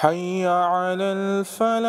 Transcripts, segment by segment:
حي على الفلاح.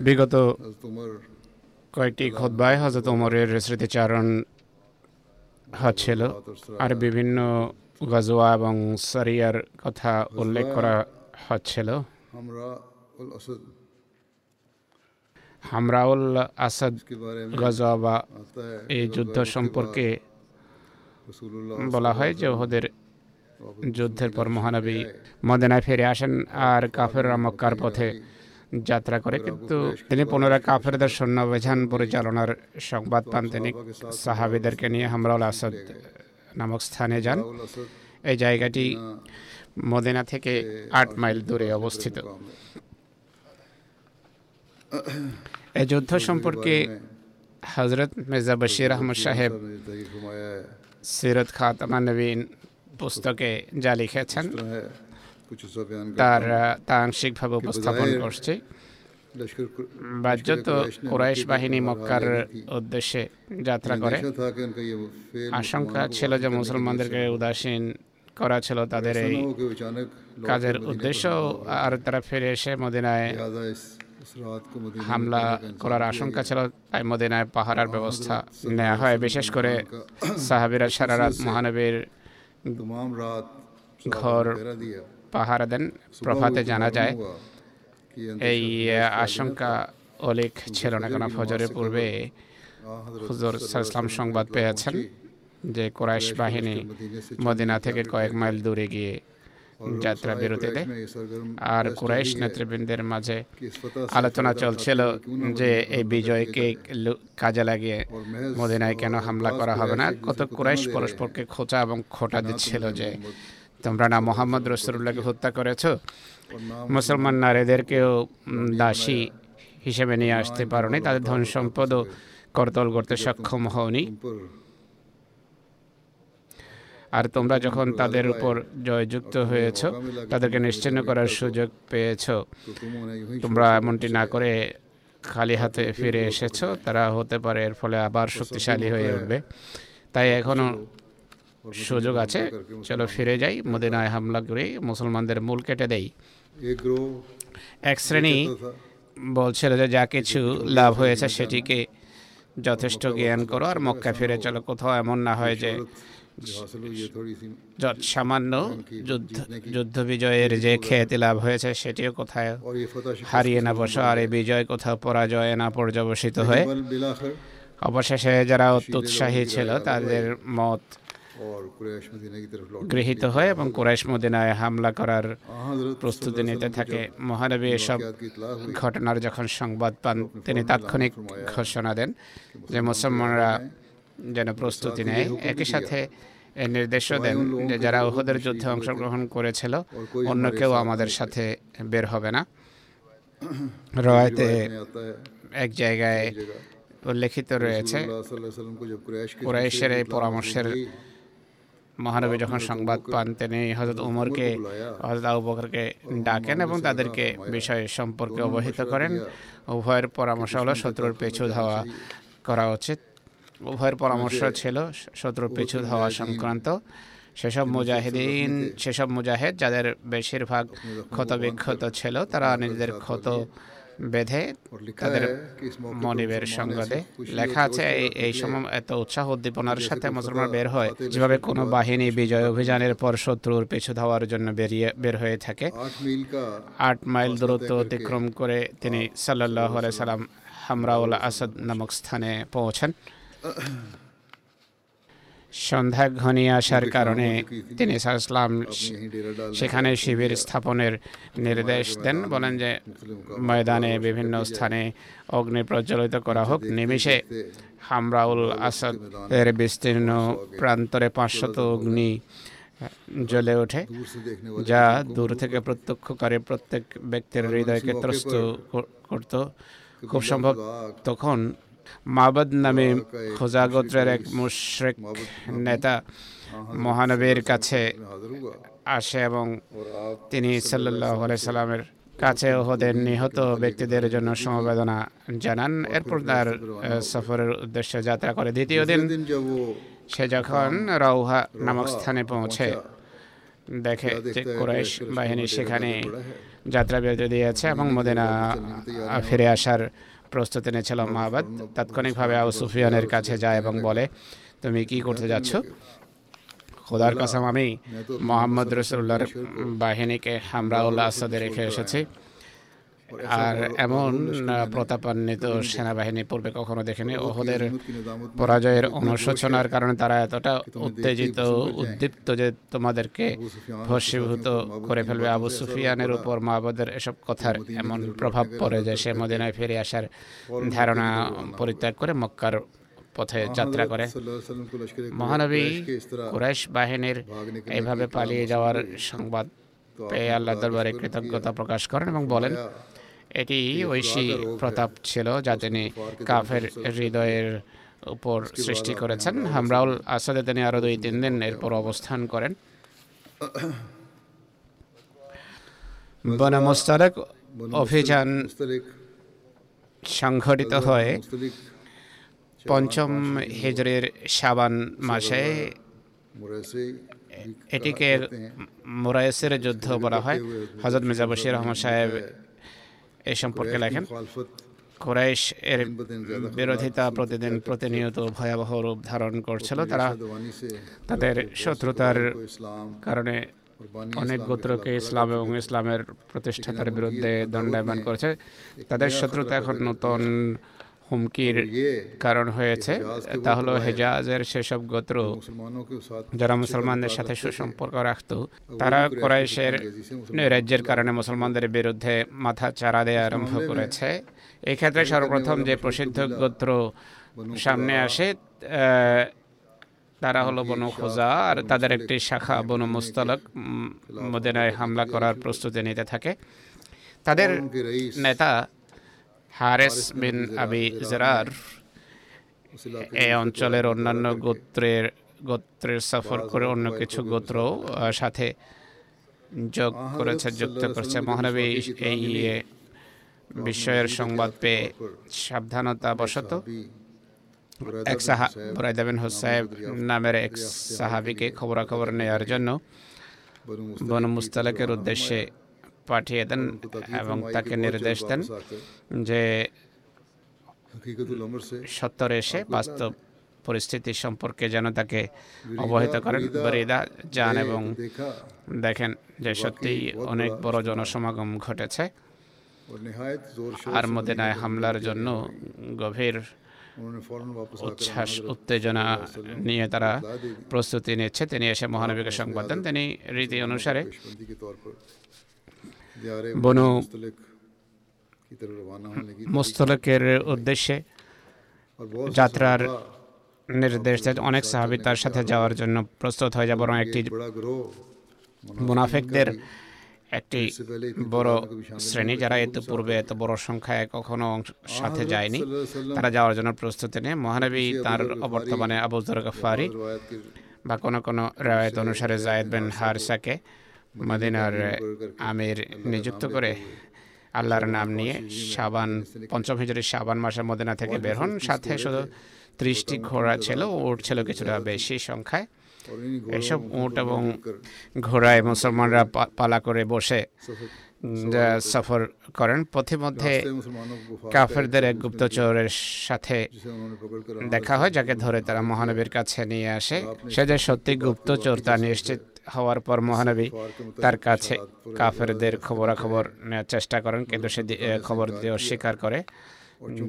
বিগত কয়েকটি খোদ্বায় হজরত ওমরের স্মৃতিচারণ হচ্ছিল আর বিভিন্ন গজোয়া এবং সারিয়ার কথা উল্লেখ করা হচ্ছিল। হামরাউল আসাদ গজা বা এই যুদ্ধ সম্পর্কে বলা হয় যে ওদের যুদ্ধের পর মহানবী মদেনায় ফিরে আসেন আর কাফের মক্কার পথে যাত্রা করে। কিন্তু তিনি পুনরায় কাফেরদের অভিযান পরিচালনার সংবাদ পান তিনি। সাহাবিদেরকে নিয়ে হামরাউল আসাদ নামক স্থানে যান। এই জায়গাটি মদিনা থেকে আট মাইল দূরে অবস্থিত। এই যুদ্ধ সম্পর্কে হজরত মির্জা বশির আহমদ সাহেব সিরত খাতামা নবীন পুস্তকে যা লিখেছেন। তার আংশিকভাবে উপস্থাপন করছে। বাহ্যত কোরাইশ বাহিনী মক্কার উদ্দেশ্যে যাত্রা করে। আশঙ্কা ছিল যে মুসলমানদেরকে উদাসীন করা ছিল তাদের এই কাজের উদ্দেশ্য। আর তারা ফিরে এসে মদিনায় হামলা করার আশঙ্কা ছিল তাই মদিনায় পাহারার ব্যবস্থা নেওয়া হয়। বিশেষ করে সাহাবিরা সারা রাত মহানবীর ঘর পাহারা দেন প্রভাতে জানা যায় এই আশঙ্কা অলিক ছিল না কেন ফজরের পূর্বে হুজুর সালাম সংবাদ পেয়েছেন যে কোরাইশ বাহিনী মদিনা থেকে কয়েক মাইল দূরে গিয়ে যাত্রা বিরতিতে আর কুরাইশ নেতৃবৃন্দের মাঝে আলোচনা চলছিল যে এই বিজয়কে কাজে লাগিয়ে মদিনায় কেন হামলা করা হবে না? কত কুরাইশ পরস্পরকে খোঁচা এবং খোঁটা দিচ্ছিল যে তোমরা না মোহাম্মদ রসুল্লাহকে হত্যা করেছ? মুসলমান নারীদেরকেও দাসী হিসেবে নিয়ে আসতে পারোনি, তাদের ধন সম্পদও করতল করতে সক্ষম হওনি। আর তোমরা যখন তাদের উপর জয়যুক্ত হয়েছ, তাদেরকে নিশ্চিন্ন করার সুযোগ পেয়েছ। তোমরা এমনটি না করে খালি হাতে ফিরে এসেছ, তারা হতে পারে এর ফলে আবার শক্তিশালী হয়ে উঠবে। তাই এখনও সুযোগ আছে। চলো ফিরে যাই। মদিনায় হামলা করে মুসলমানদের মূল কেটে দেই। এক শ্রেণি বলছিল যে যা কিছু লাভ হয়েছে সেটিকে যথেষ্ট জ্ঞান করো আর মক্কা ফিরে চলো। কোথাও এমন না হয় যে সামান্য যুদ্ধ যুদ্ধ বিজয়ের যে খ্যাতি লাভ হয়েছে সেটিও কোথায় হারিয়ে না বসো আর এই বিজয় কোথাও পরাজয় না পর্যবসিত হয়ে। অবশেষে যারা অত্যুৎসাহী ছিল তাদের মত গৃহীত হয় এবং কুরাইশ মদিনায় হামলা করার প্রস্তুতি নিতে থাকে। মহানবী এসব ঘটনার যখন সংবাদ পান তিনি তাৎক্ষণিক ঘোষণা দেন যে মুসলমানরা যেন প্রস্তুতি নেয়। একই সাথে নির্দেশও দেন যে যারা ওহদের যুদ্ধে অংশগ্রহণ করেছিল অন্য কেউ আমাদের সাথে বের হবে না। রয়েতে এক জায়গায় উল্লেখিত রয়েছে কুরাইশের এই পরামর্শের মহানবী যখন সংবাদ পান, তিনি হজরত উমরকে হজরত আবু বকরকে ডাকেন এবং তাদেরকে বিষয় সম্পর্কে অবহিত করেন। উভয়ের পরামর্শ হলো শত্রুর পিছু ধাওয়া করা উচিত। উভয়ের পরামর্শ ছিল শত্রুর পিছু ধাওয়া সংক্রান্ত। সেসব মুজাহিদিন, সেসব মুজাহিদ যাদের বেশিরভাগ ক্ষতবিক্ষত ছিল, তারা নিজেদের ক্ষত বেঁধে তাদের মনিবের সঙ্গতে লেখা আছে এই সময় এত উৎসাহ উদ্দীপনার সাথে মুসলমান বের হয়। যেভাবে কোনো বাহিনী বিজয় অভিযানের পর শত্রুর পিছু ধাওয়ার জন্য বেরিয়ে বের হয়ে থাকে। আট মাইল দূরত্ব অতিক্রম করে তিনি সাল্লাহ সাল্লাম হামরাউল আসাদ নামক স্থানে পৌঁছান। সন্ধ্যা ঘনিয়ে আসার কারণে তিনি ইসলাম সেখানে শিবির স্থাপনের নির্দেশ দেন। বলেন যে ময়দানে বিভিন্ন স্থানে অগ্নি প্রজ্বলিত করা হোক। নিমিষে হামরাউল আসাদ এর বিস্তীর্ণ প্রান্তরে পাঁচশত অগ্নি জ্বলে ওঠে যা দূর থেকে প্রত্যক্ষ করে প্রত্যেক ব্যক্তির হৃদয়কে ত্রস্ত করত। খুব সম্ভব তখন মাবদ নামে খোজা গোত্রের এক মুশ্রেক নেতা মহানবীর কাছে আসে এবং তিনি সাল্লাহ সাল্লামের কাছে ওহদের নিহত ব্যক্তিদের জন্য সমবেদনা জানান। এরপর তার সফরের উদ্দেশ্যে যাত্রা করে। দ্বিতীয় দিন সে যখন রাউহা নামক স্থানে পৌঁছে দেখে যে কুরাইশ বাহিনী সেখানে যাত্রা বিরতি দিয়েছে এবং মদিনা ফিরে আসার প্রস্তুতি নিয়েছিল মাহবাদ। তাৎক্ষণিকভাবে আবু সুফিয়ানের কাছে যায় এবং বলে তুমি কি করতে যাচ্ছ? খোদার কাসাম আমি মোহাম্মদ রসুল্লাহর বাহিনীকে হামরাউল্লাহ আসাদে রেখে এসেছি। আর এমন প্রতাপান্বিত সেনাবাহিনী পূর্বে কখনো দেখেনি। ওহদের পরাজয়ের অনুশোচনার কারণে তারা এতটা উত্তেজিত উদ্দীপ্ত যে তোমাদেরকে ভস্মীভূত করে ফেলবে আবু সুফিয়ানের উপর মাহবুদের এসব কথার এমন প্রভাব পড়ে যে সে মদিনায় ফিরে আসার ধারণা পরিত্যাগ করে মক্কার পথে যাত্রা করে। মহানবী কুরাইশ বাহিনীর এইভাবে পালিয়ে যাওয়ার সংবাদ পেয়ে আল্লাহ দরবারে কৃতজ্ঞতা প্রকাশ করেন এবং বলেন এটি ঐশী প্রতাপ ছিল যা তিনি কাফের হৃদয়ের উপর সৃষ্টি করেছেন। হামরাউল আসাদে তিনি আরও দুই তিন দিন এরপর অবস্থান করেন। বনা মোস্তারক অভিযান সংঘটিত হয়ে পঞ্চম হিজরির সাবান মাসে। এটিকে মুরাইসের যুদ্ধ বলা হয়। হজরত মির্জা বশির রহমান সাহেব এই সম্পর্কে লেখেন। কোরাইশ এর বিরোধিতা প্রতিদিন প্রতিনিয়ত ভয়াবহ রূপ ধারণ করছিল। তারা তাদের শত্রুতার কারণে অনেক গোত্রকে ইসলাম এবং ইসলামের প্রতিষ্ঠাতার বিরুদ্ধে দণ্ডায়মান করেছে। তাদের শত্রুতা এখন নতুন হুমকির কারণ হয়েছে। তা হলো হেজাজের সেসব গোত্র যারা মুসলমানদের সাথে সুসম্পর্ক রাখত তারা কোরাইশের রাজ্যের কারণে মুসলমানদের বিরুদ্ধে মাথা চারা দেয়া আরম্ভ করেছে। এই ক্ষেত্রে সর্বপ্রথম যে প্রসিদ্ধ গোত্র সামনে আসে তারা হলো বনু খোজা আর তাদের একটি শাখা বনু মুস্তালক মদিনায় হামলা করার প্রস্তুতি নিতে থাকে। তাদের নেতা হারেস বিন আবি জরার এই অঞ্চলের অন্যান্য গোত্রের গোত্রের সফর করে অন্য কিছু গোত্র সাথে যোগ করেছে যুক্ত করেছে মহানবী এই এ, বিষয়ের সংবাদ পেয়ে সাবধানতা বশত এক সাহা বুরাইদা বিন হুসাইব নামের এক সাহাবিকে খবরাখবর নেওয়ার জন্য বনু মুস্তালাকের উদ্দেশ্যে পাঠিয়ে দেন এবং তাকে নির্দেশ দেন যে সত্তরে এসে বাস্তব পরিস্থিতি সম্পর্কে যেন তাকে অবহিত করেন। বরিদা যান এবং দেখেন যে সত্যিই অনেক বড় জনসমাগম ঘটেছে। আর মদিনায় হামলার জন্য গভীর উচ্ছ্বাস উত্তেজনা নিয়ে তারা প্রস্তুতি নিচ্ছে। তিনি এসে মহানবীকে সংবাদ দেন। তিনি রীতি অনুসারে বনু মুস্তলকের উদ্দেশ্যে যাত্রার নির্দেশ দেন অনেক সাহাবি তার সাথে যাওয়ার জন্য প্রস্তুত হয়ে যায়। বরং একটি মুনাফেকদের একটি বড় শ্রেণি যারা এত পূর্বে এত বড় সংখ্যায় কখনো সাথে যায়নি তারা যাওয়ার জন্য প্রস্তুতি নেয়। মহানবী তার অবর্তমানে আবু জর গফারি বা কোনো কোনো রায়ত অনুসারে জায়েদ বিন হারসাকে মদিনার আমির নিযুক্ত করে আল্লাহর নাম নিয়ে সাবান পঞ্চম হিজরি সাবান মাসের মদিনা থেকে বের হন। সাথে শুধু ত্রিশটি ঘোড়া ছিল উট ছিল কিছুটা বেশি সংখ্যায়। এসব উট এবং ঘোড়ায় মুসলমানরা পালা করে বসে সফর করেন। পথিমধ্যে কাফেরদের এক গুপ্তচরের সাথে দেখা হয় যাকে ধরে তারা মহানবীর কাছে নিয়ে আসে। সে যে সত্যি গুপ্তচর তা নিশ্চিত হওয়ার পর মহানবী তার কাছে কাফেরদের খবরাখবর নেওয়ার চেষ্টা করেন কিন্তু সে খবর দিয়ে অস্বীকার করে।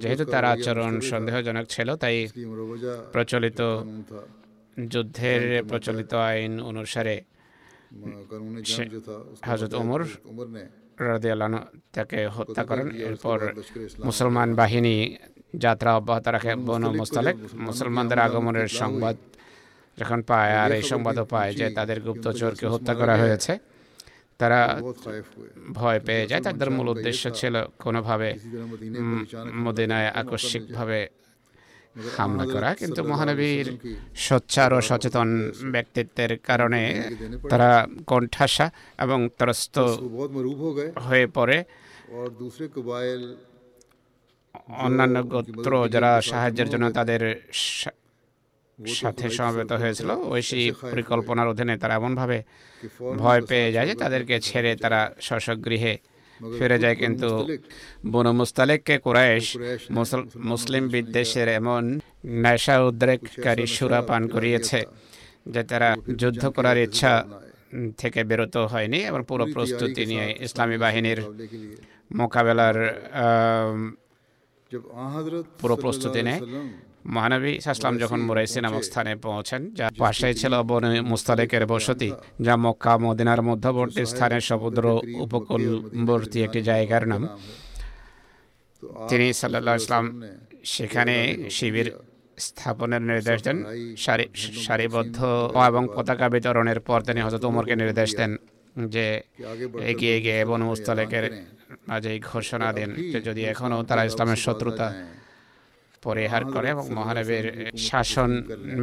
যেহেতু তার আচরণ সন্দেহজনক ছিল তাই প্রচলিত যুদ্ধের প্রচলিত আইন অনুসারে হজরত ওমর রাদিয়াল্লাহু আনহু তাকে হত্যা করেন। এরপর মুসলমান বাহিনী যাত্রা অব্যাহত রাখে বনু মুস্তালেক। মুসলমানদের আগমনের সংবাদ যখন পায় আর এই সংবাদও পায় যে তাদের গুপ্তচরকে হত্যা করা হয়েছে তারা ভয় পেয়ে যায়। তাদের মূল উদ্দেশ্য ছিল কোনোভাবে মদিনায় আকস্মিকভাবে হামলা করা। কিন্তু মহানবীর সোচ্চার ও সচেতন ব্যক্তিত্বের কারণে তারা কণ্ঠাসা এবং ত্রস্ত হয়ে পড়ে। অন্যান্য গোত্র যারা সাহায্যের জন্য তাদের সাথে সমবেত হয়েছিল। ঐশী পরিকল্পনার অধীনে তারা এমনভাবে ভয় পেয়ে যায় যে তাদেরকে ছেড়ে তারা গৃহে ফিরে যায় কিন্তু বনু মুস্তালেককে কুরাইশ মুসলিম বিদ্বেষের এমন নেশা উদ্রেককারী সুরা পান করিয়েছে যে তারা যুদ্ধ করার ইচ্ছা থেকে বিরত হয়নি এবং পুরো প্রস্তুতি নিয়ে ইসলামী বাহিনীর মোকাবেলার পুরো প্রস্তুতি নেয়। মহানবী সাসলাম যখন মুরাইসি নামক স্থানে পৌঁছেন যা পাশেই ছিল বনে মুস্তালেকের বসতি যা মক্কা মদিনার মধ্যবর্তী স্থানে সমুদ্র উপকূলবর্তী একটি জায়গার নাম। তিনি সাল্লাহ ইসলাম সেখানে শিবির স্থাপনের নির্দেশ দেন। সারি- সারিবদ্ধ এবং পতাকা বিতরণের পর তিনি হজরত উমরকে নির্দেশ দেন যে এগিয়ে গিয়ে বনু মুস্তালেকের মাঝে ঘোষণা দেন যে যদি এখনও তারা ইসলামের শত্রুতা পরিহার করে এবং মহানবীর শাসন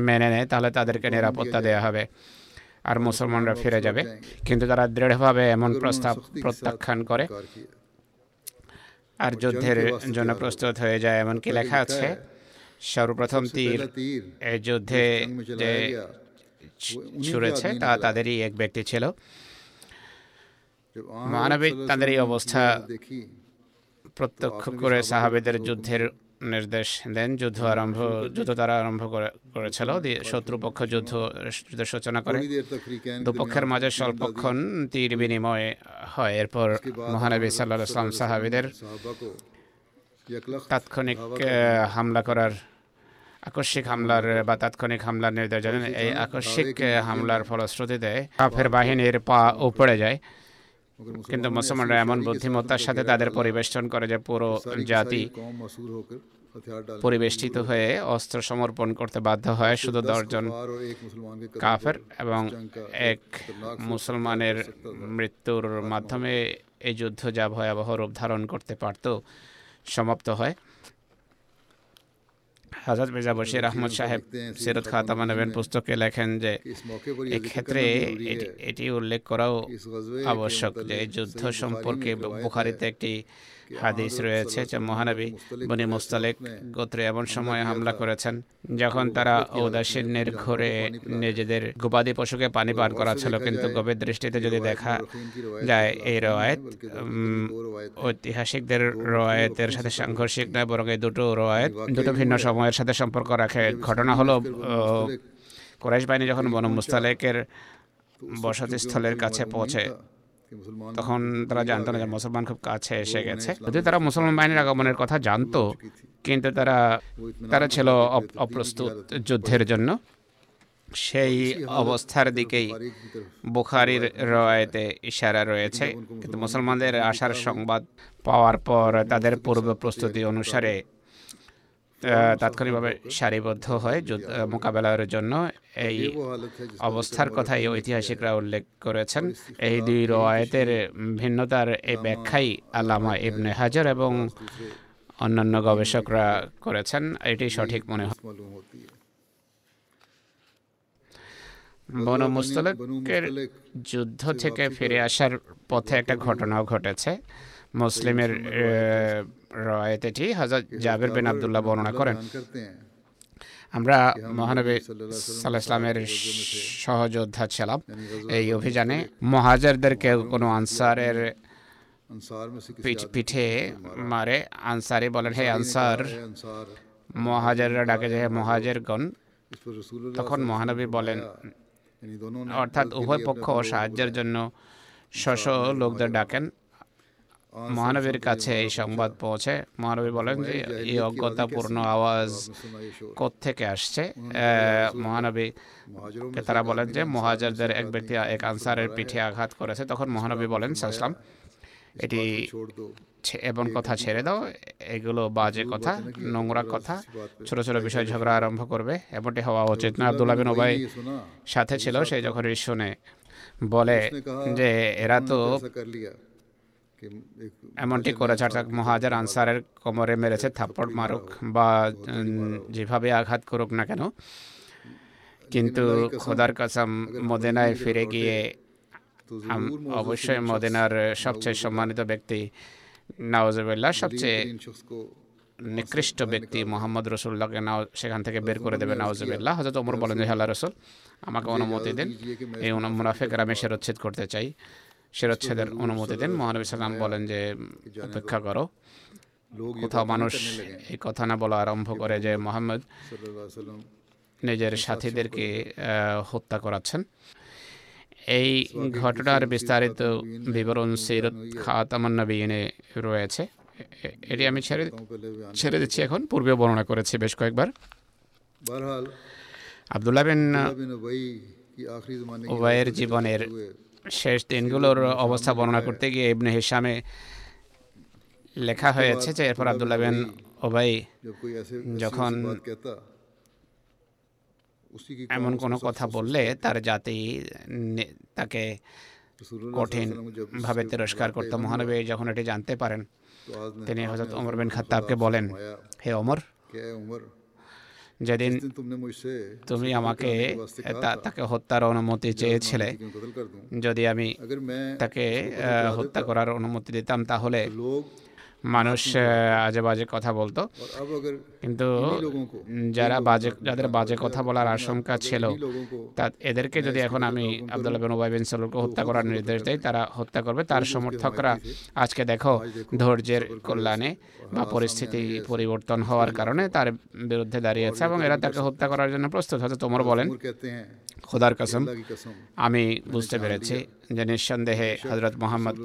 মেনে নেয় তাহলে তাদেরকে নিরাপত্তা দেওয়া হবে আর মুসলমানরা ফিরে যাবে। কিন্তু তারা দৃঢ়ভাবে এমন প্রস্তাব প্রত্যাখ্যান করে। আর যুদ্ধের জন্য প্রস্তুত হয়ে যায় এমনকি লেখা আছে সর্বপ্রথম তীর এই যুদ্ধে যে ছুড়েছে তা তাদেরই এক ব্যক্তি ছিল। মানবিক তাদের এই অবস্থা প্রত্যক্ষ করে সাহাবেদের যুদ্ধের নির্দেশ দেন। যুদ্ধ আরম্ভ যুদ্ধ তারা আরম্ভ করেছিল। দিয়ে শত্রুপক্ষ যুদ্ধ যুদ্ধের সূচনা করে। দুপক্ষের মাঝে স্বল্পক্ষণ তীর বিনিময় হয়। এরপর মহানবী সাল্লাহ ইসলাম সাহাবিদের তাৎক্ষণিক হামলা করার আকস্মিক হামলার বা তাৎক্ষণিক হামলার নির্দেশ জানেন এই আকস্মিক হামলার ফলশ্রুতিতে কাফের বাহিনীর পা উপড়ে যায়। কিন্তু মুসলমানরা এমন বুদ্ধিমত্তার সাথে তাদের পরিবেষ্টন করে যে পুরো জাতি পরিবেষ্টিত হয়ে অস্ত্র সমর্পণ করতে বাধ্য হয়। শুধু দশজন কাফের এবং এক মুসলমানের মৃত্যুর মাধ্যমে এই যুদ্ধ যা ভয়াবহ রূপ ধারণ করতে পারত সমাপ্ত হয়। হাজার মির্জা বশির আহমদ সাহেব সিরত খাতামা নবেন পুস্তকে লেখেন যে এক্ষেত্রে এটি উল্লেখ করাও আবশ্যক যে যুদ্ধ সম্পর্কে বুখারিতে একটি হাদিস রয়েছে যে মহানবী বনি মুস্তালেক গোত্রে এমন সময় হামলা করেছেন যখন তারা ঔদাসীন্যের ঘরে নিজেদের গবাদি পশুকে পানি পান করাচ্ছিল কিন্তু গভীর দৃষ্টিতে যদি দেখা যায় এই রয়েত ঐতিহাসিকদের রয়েতের সাথে সাংঘর্ষিক নয় বরং এই দুটো রয়েত দুটো ভিন্ন সময়ের সাথে সম্পর্ক রাখে। ঘটনা হলো কোরাইশ বাহিনী যখন বন মুস্তালেকের বসতিস্থলের কাছে পৌঁছে তখন তারা জানতো না যে মুসলমান খুব কাছে এসে গেছে। যদি তারা মুসলমান বাহিনীর আগমনের কথা জানতো কিন্তু তারা তারা ছিল অপ্রস্তুত যুদ্ধের জন্য। সেই অবস্থার দিকেই বুখারির রয়েতে ইশারা রয়েছে। কিন্তু মুসলমানদের আসার সংবাদ পাওয়ার পর তাদের পূর্ব প্রস্তুতি অনুসারে তাৎক্ষণিকভাবে সারিবদ্ধ হয় মোকাবেলার জন্য। এই অবস্থার কথা এই ঐতিহাসিকরা উল্লেখ করেছেন। এই দুই রয়েতের ভিন্নতার এই ব্যাখ্যাই আল্লামা ইবনে হাজার এবং অন্যান্য গবেষকরা করেছেন। এটি সঠিক মনে হয়। বনু মুস্তলকের যুদ্ধ থেকে ফিরে আসার পথে একটা ঘটনাও ঘটেছে। মুসলিমের রয়েতেটি হাজার জাবির বিন আবদুল্লাহ বর্ণনা করেন। আমরা মহানবী সাল্লাহ ইসলামের সহযোদ্ধা ছিলাম। এই অভিযানে মহাজারদেরকে কোনো আনসারের পিঠে মারে আনসারে বলেন হে আনসার। মহাজাররা ডাকে যে হে মহাজেরগণ। তখন মহানবী বলেন অর্থাৎ উভয় পক্ষ সাহায্যের জন্য শশ লোকদের ডাকেন। মহানবীর কাছে এই সংবাদ পৌঁছে। মহানবী বলেন যে এই অজ্ঞতাপূর্ণ আওয়াজ থেকে আসছে? মহানবী তারা বলেন যে মহাজারদের এক ব্যক্তি এক আনসারের পিঠে আঘাত করেছে। তখন মহানবী বলেন সাহসলাম এটি এমন কথা ছেড়ে দাও। এগুলো বাজে কথা নোংরা কথা। ছোট ছোট বিষয় ঝগড়া আরম্ভ করবে। এমনটি হওয়া উচিত না। আবদুল্লাহ বিন ওবাই সাথে ছিল সে যখন শুনে বলে যে এরা তো এমনটি করে অর্থাৎ মহাজার আনসারের কোমরে মেরেছে থাপ্পড় মারুক বা যেভাবে আঘাত করুক না কেন। কিন্তু খোদার কাসাম মদিনায় ফিরে গিয়ে অবশ্যই মদিনার সবচেয়ে সম্মানিত ব্যক্তি নওয়াজবিল্লাহ সবচেয়ে নিকৃষ্ট ব্যক্তি মোহাম্মদ রসুল্লাহকে নাও সেখান থেকে বের করে দেবে নওয়াজবিল্লাহ হজরত ওমর বলেন যে আল্লাহ রসুল আমাকে অনুমতি দিন এই মুনাফেকরা আমি সেরোচ্ছেদ করতে চাই। শিরোচ্ছেদের অনুমতি দেন। মহানবী সাল্লাম বলেন যে অপেক্ষা করো। কোথাও মানুষ এই কথা না বলা আরম্ভ করে যে মোহাম্মদ নিজের সাথীদেরকে হত্যা করাচ্ছেন। এই ঘটনার বিস্তারিত বিবরণ সিরত খাতামান্নবীনে রয়েছে। এটি আমি ছেড়ে ছেড়ে দিচ্ছি এখন। পূর্বে বর্ণনা করেছি বেশ কয়েকবার। আবদুল্লাহ বিন ওবাইয়ের জীবনের শেষ দিনগুলোর অবস্থা বর্ণনা করতে গিয়ে ইবনে হিসামে লেখা হয়েছে যে এরপর আবদুল্লাহ বিন ওবাই যখন এমন কোনো কথা বললে তার জাতি তাকে কঠিনভাবে তিরস্কার করতো। মহানবী যখন এটি জানতে পারেন, তিনি হজরত ওমর বিন খাত্তাবকে বলেন, হে ওমর যেদিন তুমি আমাকে তাকে হত্যার অনুমতি চেয়েছিলে। যদি আমি তাকে হত্যা করার অনুমতি দিতাম তাহলে মানুষ আজে বাজে কথা বলতো। কিন্তু যারা বাজে যাদের বাজে কথা বলার আশঙ্কা ছিল তা এদেরকে যদি এখন আমি আবদুল্লাহ বিন উবাই বিন সালুলকে হত্যা করার নির্দেশ দেই তারা হত্যা করবে। তার সমর্থকরা আজকে দেখো ধৈর্যের কল্যাণে বা পরিস্থিতি পরিবর্তন হওয়ার কারণে তার বিরুদ্ধে দাঁড়িয়েছে এবং এরা তাকে হত্যা করার জন্য প্রস্তুত হয়তো তোমর বলেন খোদার কসম আমি বুঝতে পেরেছি যে নিঃসন্দেহে হজরত মোহাম্মদ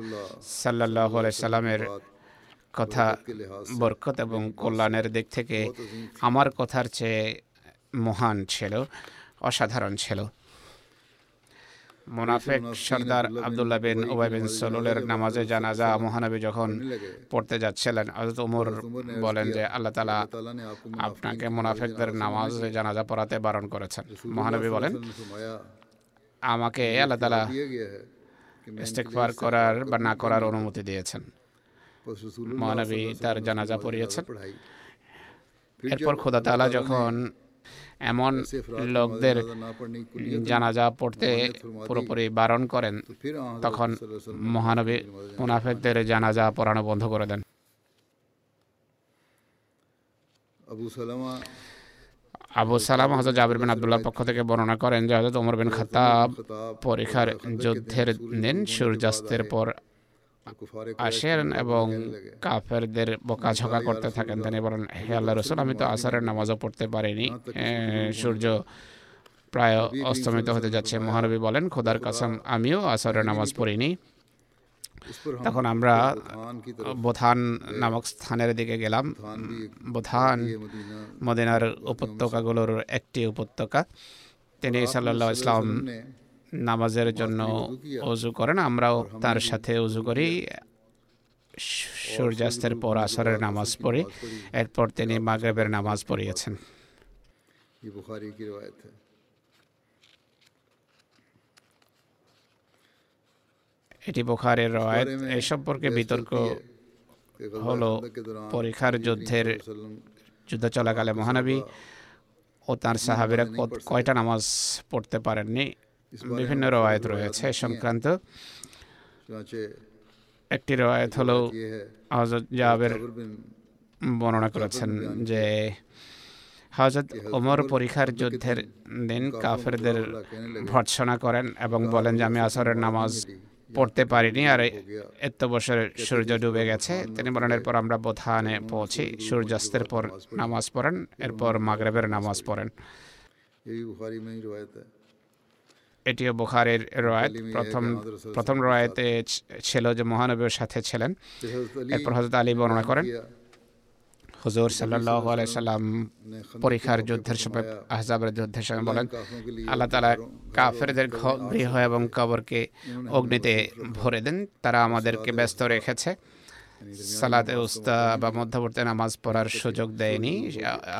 সাল্লাহ সাল্লামের কথা, বরকত এবং কল্যাণের দিক থেকে আমার কথার চেয়ে মহান ছিল, অসাধারণ ছিল। মোনাফেক সর্দার আবদুল্লাহ বিন ওবাই বিন সলুলের নামাজে জানাজা মহানবী যখন পড়তে যাচ্ছিলেন হজরত উমর বলেন যে, আল্লাহ তালা আপনাকে মোনাফেকদের নামাজে জানাজা পড়াতে বারণ করেছেন। মহানবী বলেন, আমাকে আল্লাহ তালা ইস্তেকফার করার বা না করার অনুমতি দিয়েছেন। মহানবী তার জানাজা পড়িয়েছেন। এরপর খোদা তালা যখন এমন লোকদের জানাজা পড়তে পুরোপুরি বারণ করেন, তখন মহানবী মুনাফেকদের জানাজা পড়ানো বন্ধ করে দেন। আবু সালাম হজরত জাবির বিন আবদুল্লাহর পক্ষ থেকে বর্ণনা করেন যে হজরত ওমর বিন খাতাব পরিখার যুদ্ধের দিন সূর্যাস্তের পর আসেন এবং কাফেরদের বোকাঝোকা করতে থাকেন তিনি বলেন হে আল্লাহ রসুল আমি তো আসারের নামাজও পড়তে পারিনি। সূর্য প্রায় অস্তমিত হতে যাচ্ছে। মহানবী বলেন খোদার কাসম আমিও আসারের নামাজ পড়িনি। তখন আমরা বোথান নামক স্থানের দিকে গেলাম। বোথান মদিনার উপত্যকাগুলোর একটি উপত্যকা। তিনি সাল্লাহ ইসলাম নামাজের জন্য অজু করেন আমরাও তার সাথে অজু করি। সূর্যাস্তের পর আসরের নামাজ পড়ি। এরপর তিনি মাগরেবের নামাজ পড়িয়েছেন। এটি বোখারের রয়েত এ সম্পর্কে বিতর্ক হলো পরীক্ষার যুদ্ধের যুদ্ধ চলাকালে মহানবী ও তার সাহাবিরা কয়টা নামাজ পড়তে পারেননি? বিভিন্ন রওয়ায়ত রয়েছে সংক্রান্ত। একটি রওয়ায়ত হল হজরত জাবের বর্ণনা করেছেন যে হজরত ওমর পরীক্ষার যুদ্ধের দিন কাফেরদের ভর্ৎসনা করেন এবং বলেন যে আমি আসরের নামাজ পড়তে পারিনি আর এত বছরে সূর্য ডুবে গেছে। তিনি বলেন, এরপর আমরা বোথানে পৌঁছি, সূর্যাস্তের পর নামাজ পড়েন, এরপর মাগরেবের নামাজ পড়েন। এটিও বুখারের রয়াত প্রথম প্রথম রয়াতে ছিল যে মহানবীর সাথে ছিলেন। এরপর হজরত আলী বর্ণনা করেন হুজুর সাল্লাহ সাল্লাম পরীক্ষার যুদ্ধের সময় আহজাবের যুদ্ধের সময় বলেন আল্লাহ তালা কাফেরদের গৃহ এবং কবরকে অগ্নিতে ভরে দেন। তারা আমাদেরকে ব্যস্ত রেখেছে। সালাতে উস্তা বা মধ্যবর্তী নামাজ পড়ার সুযোগ দেয়নি।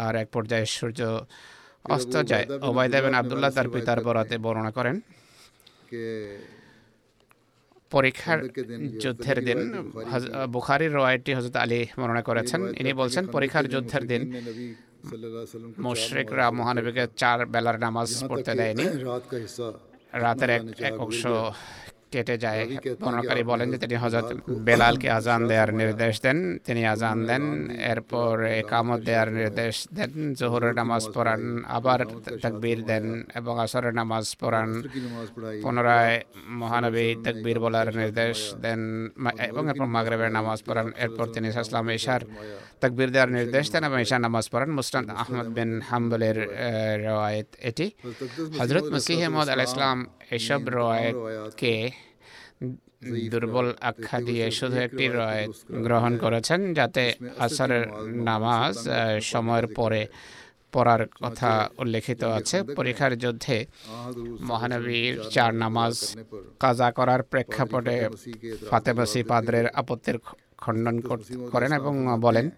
আর এক পর্যায়ে সূর্য অস্ত যায় ওবায়দা আবদুল্লাহ তার পিতার বরাতে বর্ণনা করেন। পরীক্ষার যুদ্ধের দিন বুখারির রয়েটি হজরত আলী বর্ণনা করেছেন। ইনি বলছেন পরীক্ষার যুদ্ধের দিন মুশরিকরা মহানবীকে চার বেলার নামাজ পড়তে দেয়নি। রাতের এক এক অংশ কেটে যায়। বর্ণকারী বলেন যে তিনি হজরত বেলালকে আজান দেওয়ার নির্দেশ দেন। তিনি আজান দেন এরপর একামত দেওয়ার নির্দেশ দেন। জোহরের নামাজ পড়ান আবার তাকবীর দেন এবং আসরের নামাজ পড়ান। পুনরায় মহানবী তাকবীর বলার নির্দেশ দেন। এবং এরপর মাগরেবের নামাজ পড়ান। এরপর তিনি ইসলাম ইশার তাকবীর দেওয়ার নির্দেশ দেন এবং ইশার নামাজ পড়ান। মুসনাদ আহমদ বিন হাম্বলের রেওয়ায়েত এটি হজরত মসিহ মহম্মদ আল ইসলাম এসব কে দুর্বল আখ্যা দিয়ে শুধু একটি রওয়ায়ত গ্রহণ করেছেন যাতে আসরের নামাজ সময়ের পরে পড়ার কথা উল্লেখিত আছে। পরীক্ষার যুদ্ধে মহানবীর চার নামাজ কাজা করার প্রেক্ষাপটে ফাতেমাসি পাদ্রের আপত্তির খণ্ডন করেন এবং বলেন,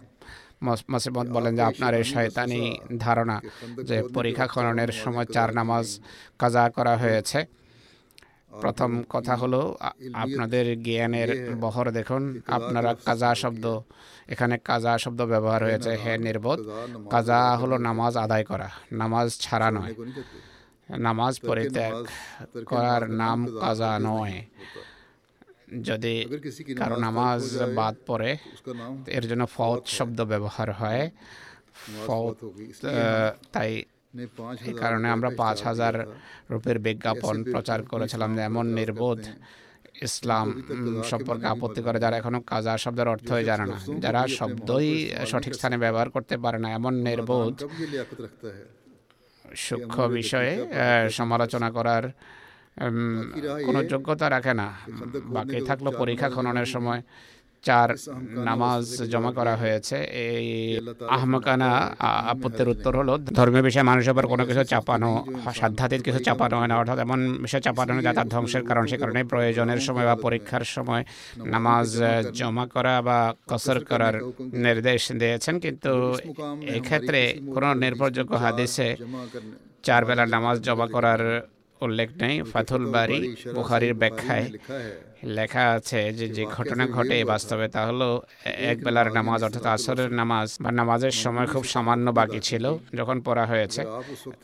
মস- মসিমত বলেন যে আপনার এই শয়তানি ধারণা যে পরীক্ষা খননের সময় চার নামাজ কাজা করা হয়েছে। প্রথম কথা হলো আপনাদের জ্ঞানের বহর দেখুন আপনারা কাজা শব্দ এখানে কাজা শব্দ ব্যবহার হয়েছে হে নির্বোধ কাজা হলো নামাজ আদায় করা নামাজ ছাড়া নয়। নামাজ পরিত্যাগ করার নাম কাজা নয়। যদি কারও নামাজ বাদ পড়ে এর জন্য ফৌত শব্দ ব্যবহার হয়। ফৌত তাই এই কারণে আমরা পাঁচ হাজার রূপের বিজ্ঞাপন প্রচার করেছিলাম যে এমন নির্বোধ ইসলাম সম্পর্কে আপত্তি করে যারা এখনও কাজা শব্দের অর্থই জানে না। যারা শব্দই সঠিক স্থানে ব্যবহার করতে পারে না এমন নির্বোধ সূক্ষ্ম বিষয়ে সমালোচনা করার কোনো যোগ্যতা রাখে না। বাকি থাকল পরীক্ষা খননের সময়। চার নামাজ জমা করা হয়েছে। এই আহমকানা আপত্তির উত্তর হলো ধর্মীয় বিষয়ে মানুষের উপর কোনো কিছু চাপানো সাধ্যাতীত কিছু চাপানো হয় না। অর্থাৎ এমন বিষয় চাপানো যা তার ধ্বংসের কারণ। সে কারণে প্রয়োজনের সময় বা পরীক্ষার সময় নামাজ জমা করা বা কসর করার নির্দেশ দিয়েছেন। কিন্তু এক্ষেত্রে কোনো নির্ভরযোগ্য হাদিসে চার বেলা নামাজ জমা করার উল্লেখ নেই ফাথুল বারি বুখারির ব্যাখ্যায় লেখা আছে যে যে ঘটনা ঘটে বাস্তবে তা হলো একবেলার নামাজ অর্থাৎ আসরের নামাজ বা নামাজের সময় খুব সামান্য বাকি ছিল যখন পড়া হয়েছে।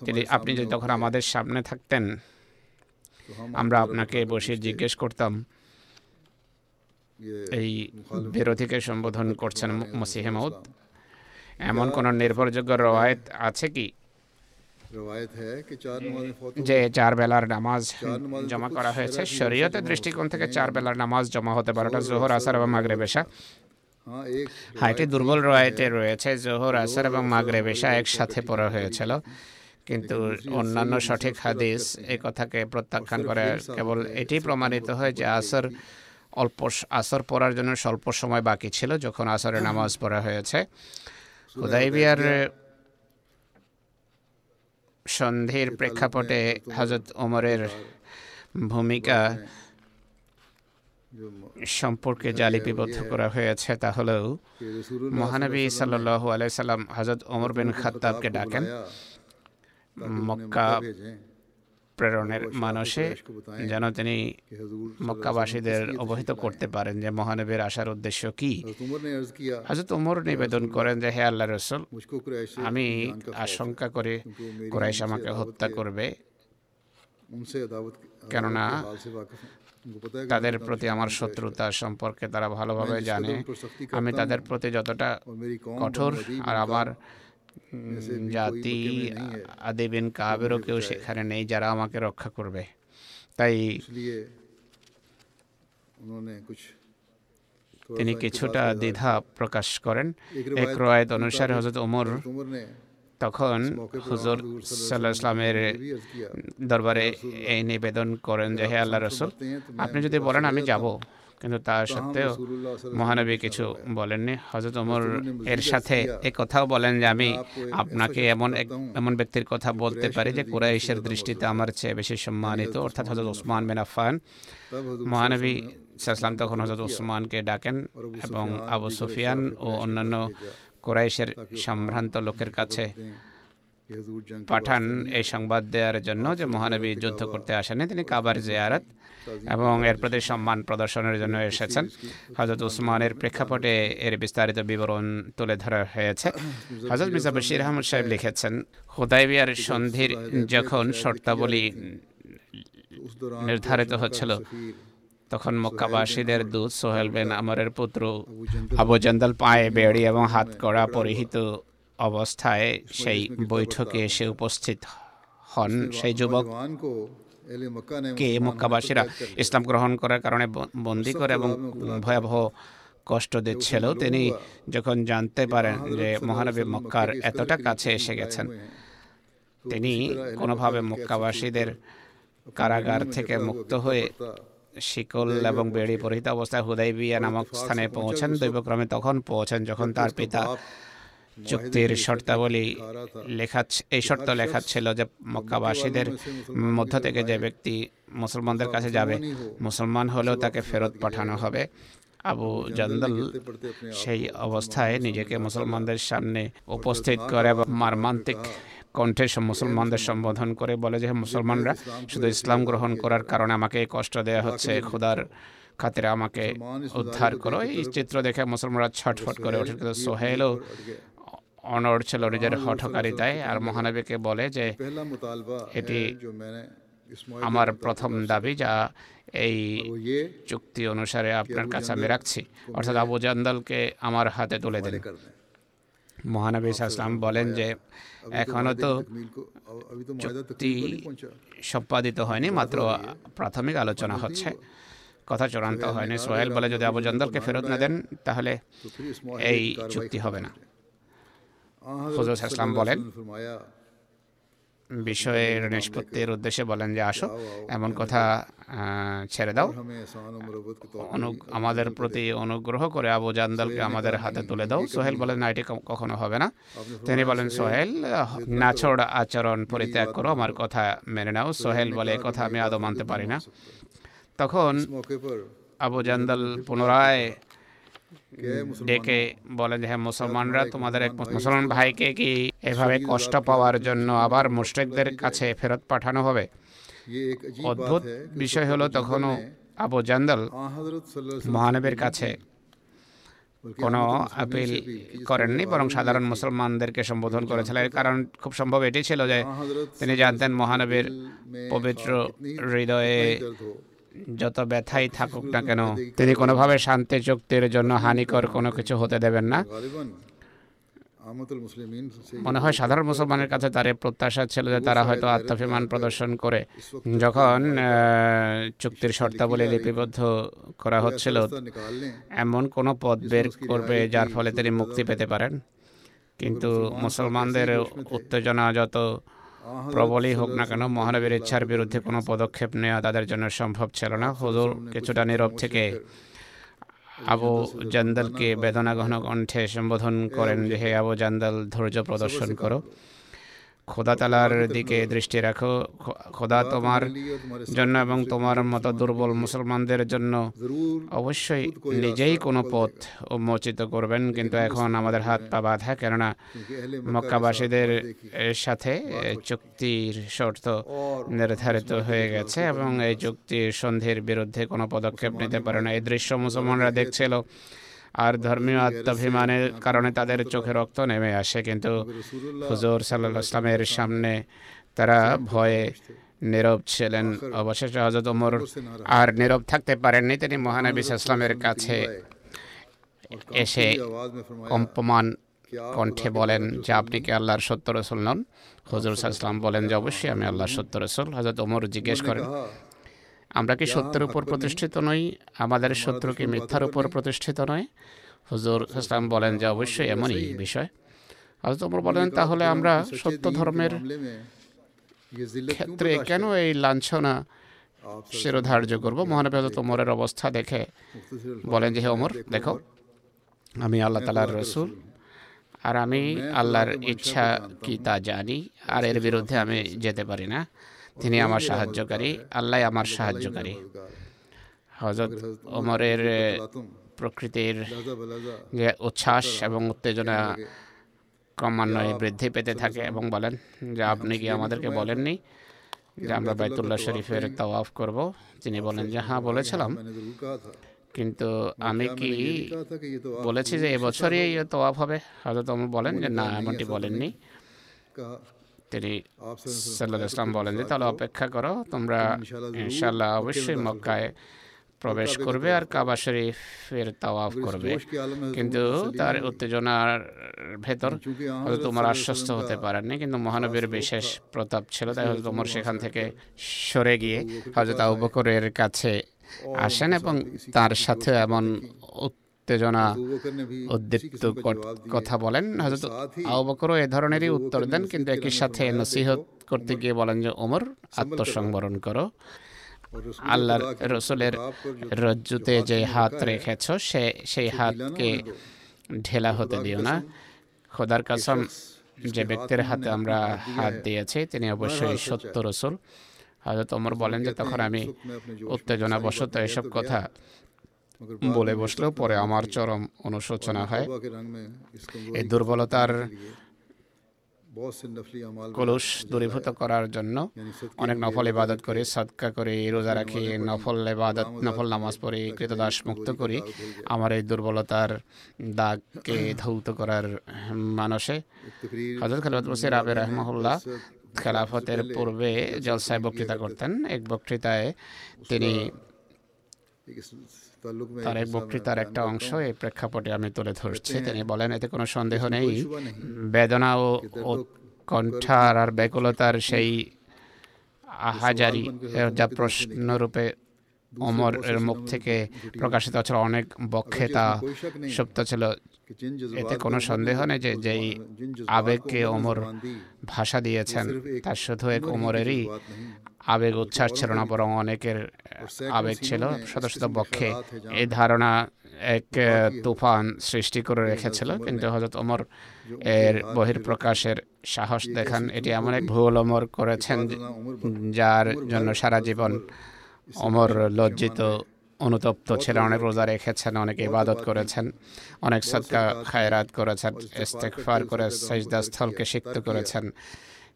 তিনি আপনি যদি তখন আমাদের সামনে থাকতেন আমরা আপনাকে বসে জিজ্ঞেস করতাম এই বিরোধীকে সম্বোধন করছেন মসিহেমত এমন কোন নির্ভরযোগ্য রওয়ায়ত আছে কি? যে চার বেলার নামাজ জমা করা হয়েছে। শরীয়তের দৃষ্টিকোণ থেকে চার বেলার নামাজ জমা হতে পারোটা জোহর আসার এবং মাগরে বেশা হ্যাঁ এটি দুর্বল রয়েতে রয়েছে। জোহর আসার এবং মাগরে বেশা একসাথে পড়া হয়েছিল। কিন্তু অন্যান্য সঠিক হাদিস এই কথাকে প্রত্যাখ্যান করে কেবল এটি প্রমাণিত হয় যে আসর অল্প আসর পড়ার জন্য স্বল্প সময় বাকি ছিল যখন আসরের নামাজ পড়া হয়েছে। হুদাইবিয়ার সন্ধির প্রেক্ষাপটে হজরত ওমরের ভূমিকা সম্পর্কে যা লিপিবদ্ধ করা হয়েছে তা হলেও মহানবী সাল্লাল্লাহু আলাই সাল্লাম হজরত ওমর বিন খাত্তাবকে ডাকেন। মক্কা প্রেরণের মানসে যেন তিনি মক্কাবাসীদের অবহিত করতে পারেন যে মহানবীর আসার উদ্দেশ্য কি? হাজরত উমর নিবেদন করেন যে হে আল্লাহ রসুল আমি আশঙ্কা করে কুরাইশ আমাকে হত্যা করবে। কেননা তাদের প্রতি আমার শত্রুতা সম্পর্কে তারা ভালোভাবে জানে। আমি তাদের প্রতি যতটা কঠোর আর আমার জাতি আদেবেন কাবেরও কেউ সেখানে নেই যারা আমাকে রক্ষা করবে তাই তিনি কিছুটা দ্বিধা প্রকাশ করেন এক রয়েত অনুসারে হজরত ওমর তখন হুজুর সাল্লাহ ইসলামের দরবারে এই নিবেদন করেন যে হে আল্লাহ রসুল আপনি যদি বলেন আমি যাব কিন্তু তা সত্ত্বেও মহানবী কিছু বলেননি হজরত ওমর এর সাথে এ কথাও বলেন যে আমি আপনাকে এমন এমন ব্যক্তির কথা বলতে পারি যে কুরাইশের দৃষ্টিতে আমার চেয়ে বেশি সম্মানিত অর্থাৎ হজরত ওসমান বিন আফান মহানবী সাল্লাম তখন হজরত ওসমানকে ডাকেন এবং আবু সুফিয়ান ও অন্যান্য কুরাইশের সম্ভ্রান্ত লোকের কাছে পাঠান এই সংবাদ দেওয়ার জন্য যে মহানবী যুদ্ধ করতে আসেনি তিনি কাবার জিয়ারত এবং এর প্রতি সম্মান প্রদর্শনের জন্য এসেছেন। হজরত উসমানের প্রেক্ষাপটে এর বিস্তারিত বিবরণ তুলে ধরা হয়েছে। হজরত মির্জা বশির আহমদ সাহেব লিখেছেন হুদাইবিয়ার সন্ধির যখন শর্তাবলী নির্ধারিত হচ্ছিল তখন মক্কাবাসীদের দূত সোহেল বেন আমরের পুত্র আবু জন্দাল পায়ে বেড়ি এবং হাত কড়া পরিহিত অবস্থায় সেই বৈঠকে এসে উপস্থিত হন সেই যুবক কে মক্কাবাসীরা ইসলাম গ্রহণ করার কারণে বন্দি করে এবং ভয়াবহ কষ্ট দিচ্ছিল তিনি যখন জানতে পারেন যে মহানবী মক্কার এতটা কাছে এসে গেছেন তিনি কোনোভাবে মক্কাবাসীদের কারাগার থেকে মুক্ত হয়ে শিকল এবং বেড়ি পরিহিত অবস্থায় হুদাইবিয়া নামক স্থানে পৌঁছেন দৈবক্রমে তখন পৌঁছেন যখন তার পিতা চুক্তির শর্তাবলী লেখা এই শর্ত লেখা ছিল যে মক্কাবাসীদের মধ্য থেকে যে ব্যক্তি মুসলমানদের কাছে যাবে মুসলমান হলেও তাকে ফেরত পাঠানো হবে। আবু জান্দল সেই অবস্থায় নিজেকে মুসলমানদের সামনে উপস্থিত করে এবং মারমান্তিক কণ্ঠে মুসলমানদের সম্বোধন করে বলে যে মুসলমানরা শুধু ইসলাম গ্রহণ করার কারণে আমাকে কষ্ট দেওয়া হচ্ছে। খোদার খাতিরে আমাকে উদ্ধার করো। এই চিত্র দেখে মুসলমানরা ছটফট করে ওঠে। কিন্তু সোহেলও অনড় ছিল নিজের হঠকারিতায় আর মহানবীকে বলে যে এটি আমার প্রথম দাবি যা এই চুক্তি অনুসারে আপনার কাছে আমি রাখছি। অর্থাৎ আবু জান্দালকে আমার হাতে তুলে দিলেন মহানবী ইসলাম বলেন যে এখনও তো চুক্তি সম্পাদিত হয়নি মাত্র প্রাথমিক আলোচনা হচ্ছে। কথা চূড়ান্ত হয়নি। সোহেল বলে যদি আবু জান্দালকে ফেরত না দেন তাহলে এই চুক্তি হবে না। হুজুর বলেন বিষয়ের নিষ্পত্তির উদ্দেশ্যে বলেন যে আসো এমন কথা ছেড়ে দাও। আমাদের প্রতি অনুগ্রহ করে আবু জান্দালকে আমাদের হাতে তুলে দাও। সোহেল বলেন না এটি কখনো হবে না। তিনি বলেন সোহেল নাছড় আচরণ পরিত্যাগ করো আমার কথা মেনে নাও। সোহেল বলে কথা আমি আদৌ মানতে পারি না। তখন আবু জান্দাল পুনরায় ডেকে বলে যে হ্যাঁ মুসলমানরা তোমাদের এক মুসলমান ভাইকে কি এভাবে কষ্ট পাওয়ার জন্য আবার মুশ্রেকদের কাছে ফেরত পাঠানো হবে? অদ্ভুত বিষয় হলো তখনও আবু জান্দাল মহানবের কাছে কোনো আপিল করেননি বরং সাধারণ মুসলমানদেরকে সম্বোধন করেছিলেন। এর কারণ খুব সম্ভব এটি ছিল যে তিনি জানতেন মহানবীর পবিত্র হৃদয়ে যত ব্যথাই থাকুক না কেন তিনি কোনোভাবে শান্তি চুক্তির জন্য হানিকর কোনো কিছু হতে দেবেন না। মনে হয় সাধারণ মুসলমানের কাছে তার প্রত্যাশা ছিল যে তারা হয়তো আত্মাভিমান প্রদর্শন করে যখন চুক্তির শর্তাবলী লিপিবদ্ধ করা হচ্ছিল এমন কোনো পদ বের করবে যার ফলে তিনি মুক্তি পেতে পারেন। কিন্তু মুসলমানদের উত্তেজনা যত প্রবলই হোক না কেন মহানবীর ইচ্ছার বিরুদ্ধে কোনো পদক্ষেপ নেওয়া তাদের জন্য সম্ভব ছিল না। হুজুর কিছুটা নীরব থেকে আবু জান্দালকে বেদনাঘন কণ্ঠে সম্বোধন করেন যে হে আবু জান্দাল ধৈর্য প্রদর্শন করো। খোদা তালার দিকে দৃষ্টি রাখো। খোদা তোমার জন্য এবং তোমার মতো দুর্বল মুসলমানদের জন্য অবশ্যই নিজেই কোনো পথ উন্মোচিত করবেন। কিন্তু এখন আমাদের হাত পা বাঁধা কেননা মক্কাবাসীদের সাথে চুক্তির শর্ত নির্ধারিত হয়ে গেছে এবং এই চুক্তির সন্ধির বিরুদ্ধে কোনো পদক্ষেপ নিতে পারে না। এই দৃশ্য মুসলমানরা দেখছিল। আর ধর্মীয় আত্মাভিমানের কারণে তাদের চোখে রক্ত নেমে আসে কিন্তু হুজুর সাল্লাহ ইসলামের সামনে তারা ভয়ে নীরব ছিলেন। অবশেষে হজরত ওমর আর নীরব থাকতে পারেননি তিনি মহানবী ইসলামের কাছে এসে কম্পমান কণ্ঠে বলেন যে আপনি কি আল্লাহর সত্য রসুল নন? হজরত ইসলাম বলেন যে অবশ্যই আমি আল্লাহর সত্য রসুল। হজরত ওমর জিজ্ঞেস করেন আমরা কি সত্যের উপর প্রতিষ্ঠিত নই? আমাদের শত্রু কি মিথ্যার উপর প্রতিষ্ঠিত নয়? হুজুর ইসলাম বলেন যে অবশ্যই এমনই বিষয়। হজরত ওমর বলেন তাহলে আমরা সত্য ধর্মের ক্ষেত্রে কেন এই লাঞ্ছনা শিরোধার্য করব। মহানবী হজরত অবস্থা দেখে বলেন যে হে ওমর দেখো আমি আল্লাহ তালার রসুল। আর আমি আল্লাহর ইচ্ছা কি তা জানি। আর এর বিরুদ্ধে আমি যেতে পারি না। তিনি আমার সাহায্যকারী, আল্লাহ আমার সাহায্যকারী। হজরত ওমরের প্রকৃতির যে উচ্ছ্বাস এবং উত্তেজনা ক্রমান্বয়ে বৃদ্ধি পেতে থাকে এবং বলেন যে আপনি কি আমাদেরকে বলেননি যে আমরা বাইতুল্লাহ শরীফের তাওয়াফ করব? তিনি বলেন যে হ্যাঁ বলেছিলাম। কিন্তু আমি কি বলেছি যে এবছরই তওয়াফ হবে? হয়তো ওমর বলেন যে, না, এমনটি বলেননি। তিনি সাল্লাহ ইসলাম বলেন যে তাহলে অপেক্ষা করো তোমরা ইনশাল্লাহ অবশ্যই মক্কায় প্রবেশ করবে আর কাবা শরীফের তাওয়াফ করবে। কিন্তু তার উত্তেজনার ভেতর হয়তো তোমার আশ্বস্ত হতে পারেননি কিন্তু মহানবীর বিশেষ প্রতাপ ছিল তাই হয়তো তোমার সেখান থেকে সরে গিয়ে হয়তো তা উপকরের কাছে আসেন এবং তার সাথে এমন উত্তেজনা, উদ্দীপ্ত কথা বলেন। হযরত আবু বকরও এ ধরনেরই উত্তর দেন, কিন্তু একই সাথে নসিহত করতে গিয়ে বলেন যে, ওমর, আত্মসংবরণ করো। আল্লাহর রসুলের রজ্জুতে যে হাত রেখেছ, সে, সেই হাতকে ঢেলা হতে দিও না। খোদার কাসম, যে ব্যক্তির হাতে আমরা হাত দিয়েছি, তিনি অবশ্যই সত্য রসুল। হজরত ওমর বলেন যে, তখন আমি উত্তেজনা বশত এসব কথা বলে বসলেও পরে আমার চরম অনুশোচনা হয়। এই দুর্বলতার কলুষ দূরীভূত করার জন্য অনেক নফল ইবাদত করে, সাদকা করে, রোজা রাখি, নফল ইবাদত, নফল নামাজ পড়ে, কৃতদাস মুক্ত করি। আমার এই দুর্বলতার দাগকে ধৌত করার মানসে হজরত খালিদ মুসির আবে রহমহুল্লাহ খেলাফতের পূর্বে জলসায় বক্তৃতা করতেন। এক বক্তৃতায় তিনি তার এক বক্তৃতার একটা অংশ এই প্রেক্ষাপটে আমি তুলে ধরছি। তিনি বলেন এতে কোনো সন্দেহ নেই। বেদনা ও কণ্ঠার আর ব্যাকুলতার সেই আহাজারি যা প্রশ্নরূপে অমর এর মুখ থেকে প্রকাশিত ছিল অনেক বক্ষে তা সুপ্ত ছিল। এতে কোনো সন্দেহ নেই যে যেই আবেগকে অমর ভাষা দিয়েছেন তার শুধু এক অমরেরই আবেগ উচ্ছ্বাস ছিল না বরং অনেকের আবেগ ছিল। শত শত পক্ষে এই ধারণা এক তুফান সৃষ্টি করে রেখেছিল। কিন্তু হজরত ওমর এর বহির্প্রকাশের সাহস দেখান এটি এমন এক ভুল ওমর করেছেন যার জন্য সারা জীবন ওমর লজ্জিত অনুতপ্ত ছেলে অনেক রোজা রেখেছেন অনেক ইবাদত করেছেন অনেক সৎকা খায়রাত করেছেন ইস্তেকফার করে সেজদাস্থলকে সিক্ত করেছেন।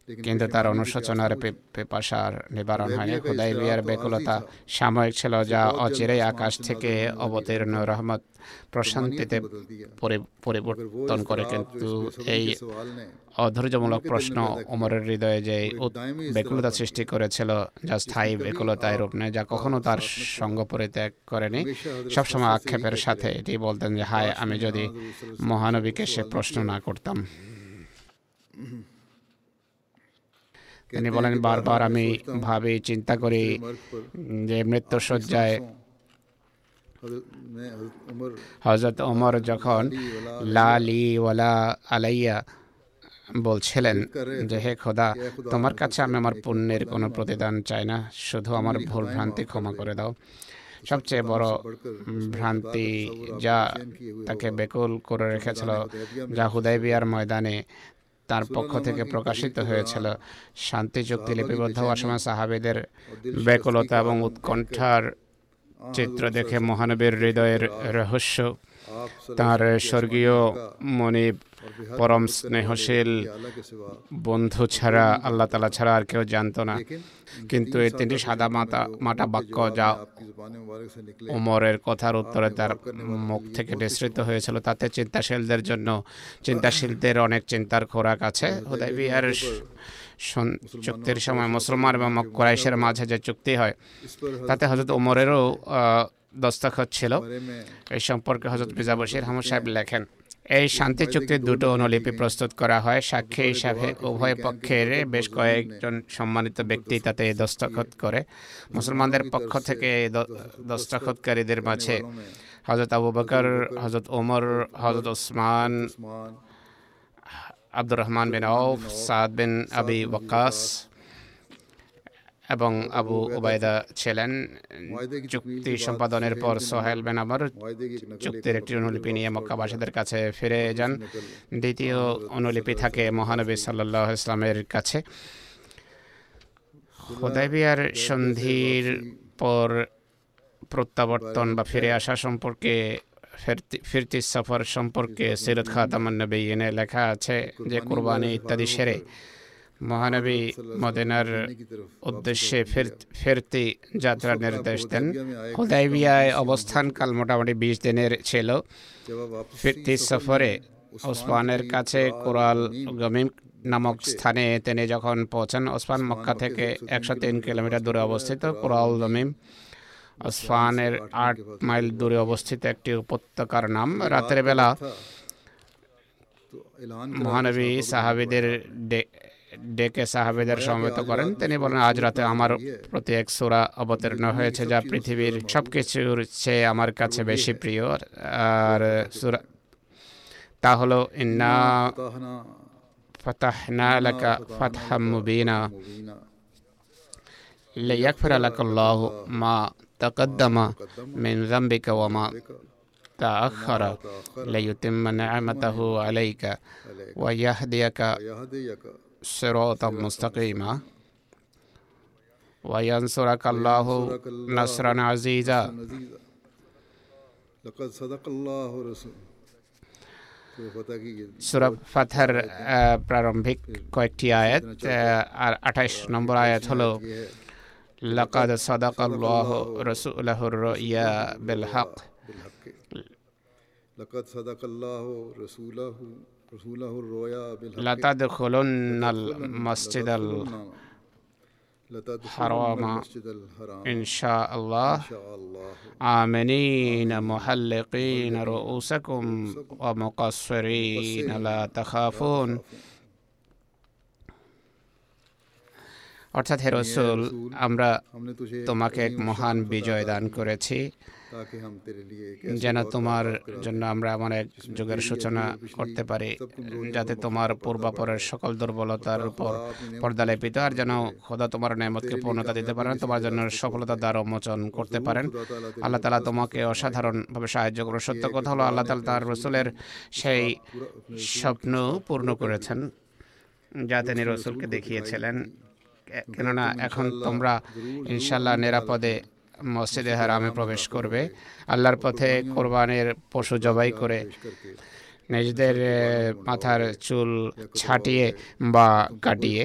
কিন্তু তার অনুশোচনার পেপাসার নিবারণ হয়নি খুদাই বিয়ার বেকুলতা সাময়িক ছিল যা অচিরেই আকাশ থেকে অবতীর্ণ রহমত প্রশান্তিতে পরিবর্তন করে কিন্তু এই অধৈর্যমূলক প্রশ্ন ওমরের হৃদয়ে যে বেকুলতা সৃষ্টি করেছিল যা স্থায়ী বেকুলতায় রূপ নেয় যা কখনো তার সঙ্গ পরিত্যাগ করেনি সবসময় আক্ষেপের সাথে এটি বলতেন যে হায় আমি যদি মহানবীকে সে প্রশ্ন না করতাম তিনি বলেন, বারবার আমি ভাবি, চিন্তা করি যে মৃত্যুসজ্জায় হজরত ওমর যখন লালি ওয়ালা আলাইয়া বলছিলেন যে, হে খোদা, তোমার কাছে আমি আমার পুণ্যের কোনো প্রতিদান চাই না, শুধু আমার ভুল ভ্রান্তি ক্ষমা করে দাও। সবচেয়ে বড় ভ্রান্তি যা তাকে বেকুল করে রেখেছিল, যা হুদাইবিয়ার ময়দানে তার পক্ষ থেকে প্রকাশিত হয়েছিল। শান্তি চুক্তি লিপিবদ্ধ হওয়ার সময় সাহাবিদের ব্যাকুলতা এবং উৎকণ্ঠার চিত্র দেখে মহানবীর হৃদয়ের রহস্য তার স্বর্গীয় মনিব পরম স্নেহশীল বন্ধু ছাড়া, আল্লাহ তালা ছাড়া আর কেউ জানতো না। কিন্তু এই তিনটি সাদা মাতা মাটা বাক্য যা ওমরের কথার উত্তরে তার মুখ থেকে নিঃসৃত হয়েছিল, তাতে চিন্তাশীলদের জন্য চিন্তাশীলদের অনেক চিন্তার খোরাক আছে। হুদাইবিয়ার সন- চুক্তির সময় মুসলমান এবং কোরাইশের মাঝে যে চুক্তি হয়, তাতে হজরত ওমরেরও দস্তখত ছিল। এই সম্পর্কে হজরত মির্জা বশির আহমদ সাহেব লেখেন এই শান্তি চুক্তির দুটো অনুলিপি প্রস্তুত করা হয়। সাক্ষী হিসাবে উভয় পক্ষের বেশ কয়েকজন সম্মানিত ব্যক্তি তাতে দস্তখত করে। মুসলমানদের পক্ষ থেকে দস্তখতকারীদের মাঝে হজরত আবু বকর হজরত ওমর হজরত ওসমান, আব্দুর রহমান বিন আউফ, সাদ বিন আবি ওয়াক্কাস এবং আবু ওবায়দা ছিলেন চুক্তি সম্পাদনের পর সোহেল বিন আমর চুক্তির একটি অনুলিপি নিয়ে মক্কাবাসীদের কাছে ফিরে যান। দ্বিতীয় অনুলিপি থাকে মহানবী সাল্লাহ ইসলামের কাছে। হুদাইবিয়ার সন্ধির পর প্রত্যাবর্তন বা ফিরে আসা সম্পর্কে ফিরতি সফর সম্পর্কে সিরত খাতামান নবী এনে লেখা আছে যে কোরবানি ইত্যাদি সেরে মহানবী মদিনার উদ্দেশ্যে ফেরতি যাত্রার নির্দেশ দেন। হুদাইবিয়ায় অবস্থানকাল মোটামুটি বিশ দিনের ছিল। ফিরতি সফরে ওসমানের কাছে কোরাল গমিম নামক স্থানে তিনি যখন পৌঁছান, ওসমান মক্কা থেকে একশো তিন কিলোমিটার দূরে অবস্থিত। কোরাল গমিম ওসমানের আট মাইল দূরে অবস্থিত একটি উপত্যকার নাম। রাতের বেলা মহানবী সাহাবিদের ডেকে সাহাবেদের সমবেত করেন। তিনি বলেন আজ রাতে আমার প্রতি এক সুরা অবতীর্ণ হয়েছে যা পৃথিবীর সবকিছুর চেয়ে আমার কাছে বেশি প্রিয়। আর সুরা তা হলো ইন্না ফাতাহনা লাকা ফাতহাম মুবিনা লিয়াগফির লাকাল্লাহু মা তাকাদ্দামা মিন যামবিকা ওয়া মা تأخر ليتم نعمته عليك ويهديك صراطا مستقيما وينصرك الله نصرا عزيزا সুরা ফাথার প্রারম্ভিক কয়েকটি আয়াত আর আঠাশ নম্বর আয়াত হলো লাকাদ সাদাক আল্লাহ রসুলাহুর রইয়া বিল হক লাকাদ সাদাক আল্লাহ রসুলাহু لا تدخلن المسجد الحرام. إن شاء الله. آمنين محلقين رؤوسكم ومقصرين. لا تخافون. অর্থাৎ হে রসুল, আমরা তোমাকে এক মহান বিজয় দান করেছি, যেন তোমার জন্য আমরা এমন এক যুগের সূচনা করতে পারি, যাতে তোমার পূর্বাপরের সকল দুর্বলতার উপর পর্দা লেপিত, আর যেন খোদা তোমার নেমতকে পূর্ণতা দিতে পারেন, তোমার জন্য সফলতা দ্বার উন্মোচন করতে পারেন। আল্লাহ তালা তোমাকে অসাধারণভাবে সাহায্য করে। সত্য কথা হলো, আল্লাহ তালা তার রসুলের সেই স্বপ্ন পূর্ণ করেছেন যা তিনি রসুলকে দেখিয়েছিলেন। কেননা এখন তোমরা ইনশাল্লাহ নিরাপদে মসজিদে হারামে প্রবেশ করবে। আল্লাহর পথে কোরবানের পশু জবাই করে নিজেদের মাথার চুল ছাটিয়ে বা কাটিয়ে।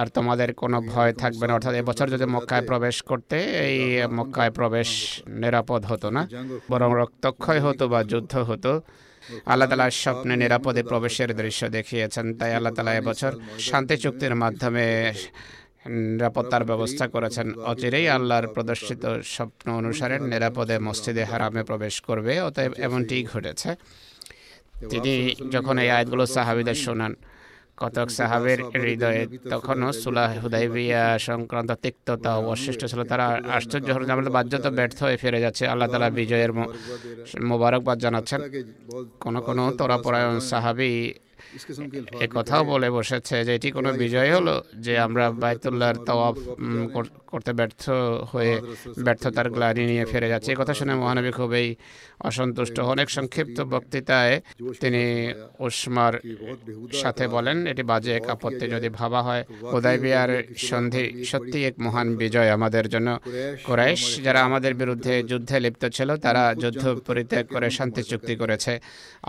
আর তোমাদের কোনো ভয় থাকবে না। অর্থাৎ এবছর যদি মক্কায় প্রবেশ করতে এই মক্কায় প্রবেশ নিরাপদ হতো না বরং রক্তক্ষয় হতো বা যুদ্ধ হতো। আল্লাহ তালা স্বপ্নে নিরাপদে প্রবেশের দৃশ্য দেখিয়েছেন, তাই আল্লাহ তালা এবছর শান্তি চুক্তির মাধ্যমে নিরাপত্তার ব্যবস্থা করেছেন। অচিরেই আল্লাহর প্রদর্শিত স্বপ্ন অনুসারে নিরাপদে মসজিদে হারামে প্রবেশ করবে, অতএব এমনটি ঘটেছে। তিনি যখন এই আয়াতগুলো সাহাবিদের শোনান কতক সাহাবের হৃদয়ে তখনও সুলাহ হুদাইবিয়া সংক্রান্ত তিক্ততা অবশিষ্ট ছিল। তারা আশ্চর্য হল আমাদের তো ব্যর্থ হয়ে ফিরে যাচ্ছে। আল্লাহ তালা বিজয়ের মোবারকবাদ জানাচ্ছেন। কোন কোন তরাপরায়ণ সাহাবি এ কথাও বলে বসেছে যে এটি কোনো বিজয় হলো যে আমরা বায়তুল্লাহর তওয়াফ করতে ব্যর্থ হয়ে ব্যর্থতার গ্লানি নিয়ে ফিরে যাচ্ছে। এই কথা শুনে মহানবী খুবই অসন্তুষ্ট। অনেক সংক্ষিপ্ত বক্তৃতায় তিনি উসমার সাথে বলেন এটি বাজে এক আপত্তি যদি ভাবা হয় উদয়বিয়ার সন্ধি সত্যি এক মহান বিজয় আমাদের জন্য। কোরাইশ যারা আমাদের বিরুদ্ধে যুদ্ধে লিপ্ত ছিল তারা যুদ্ধ পরিত্যাগ করে শান্তি চুক্তি করেছে।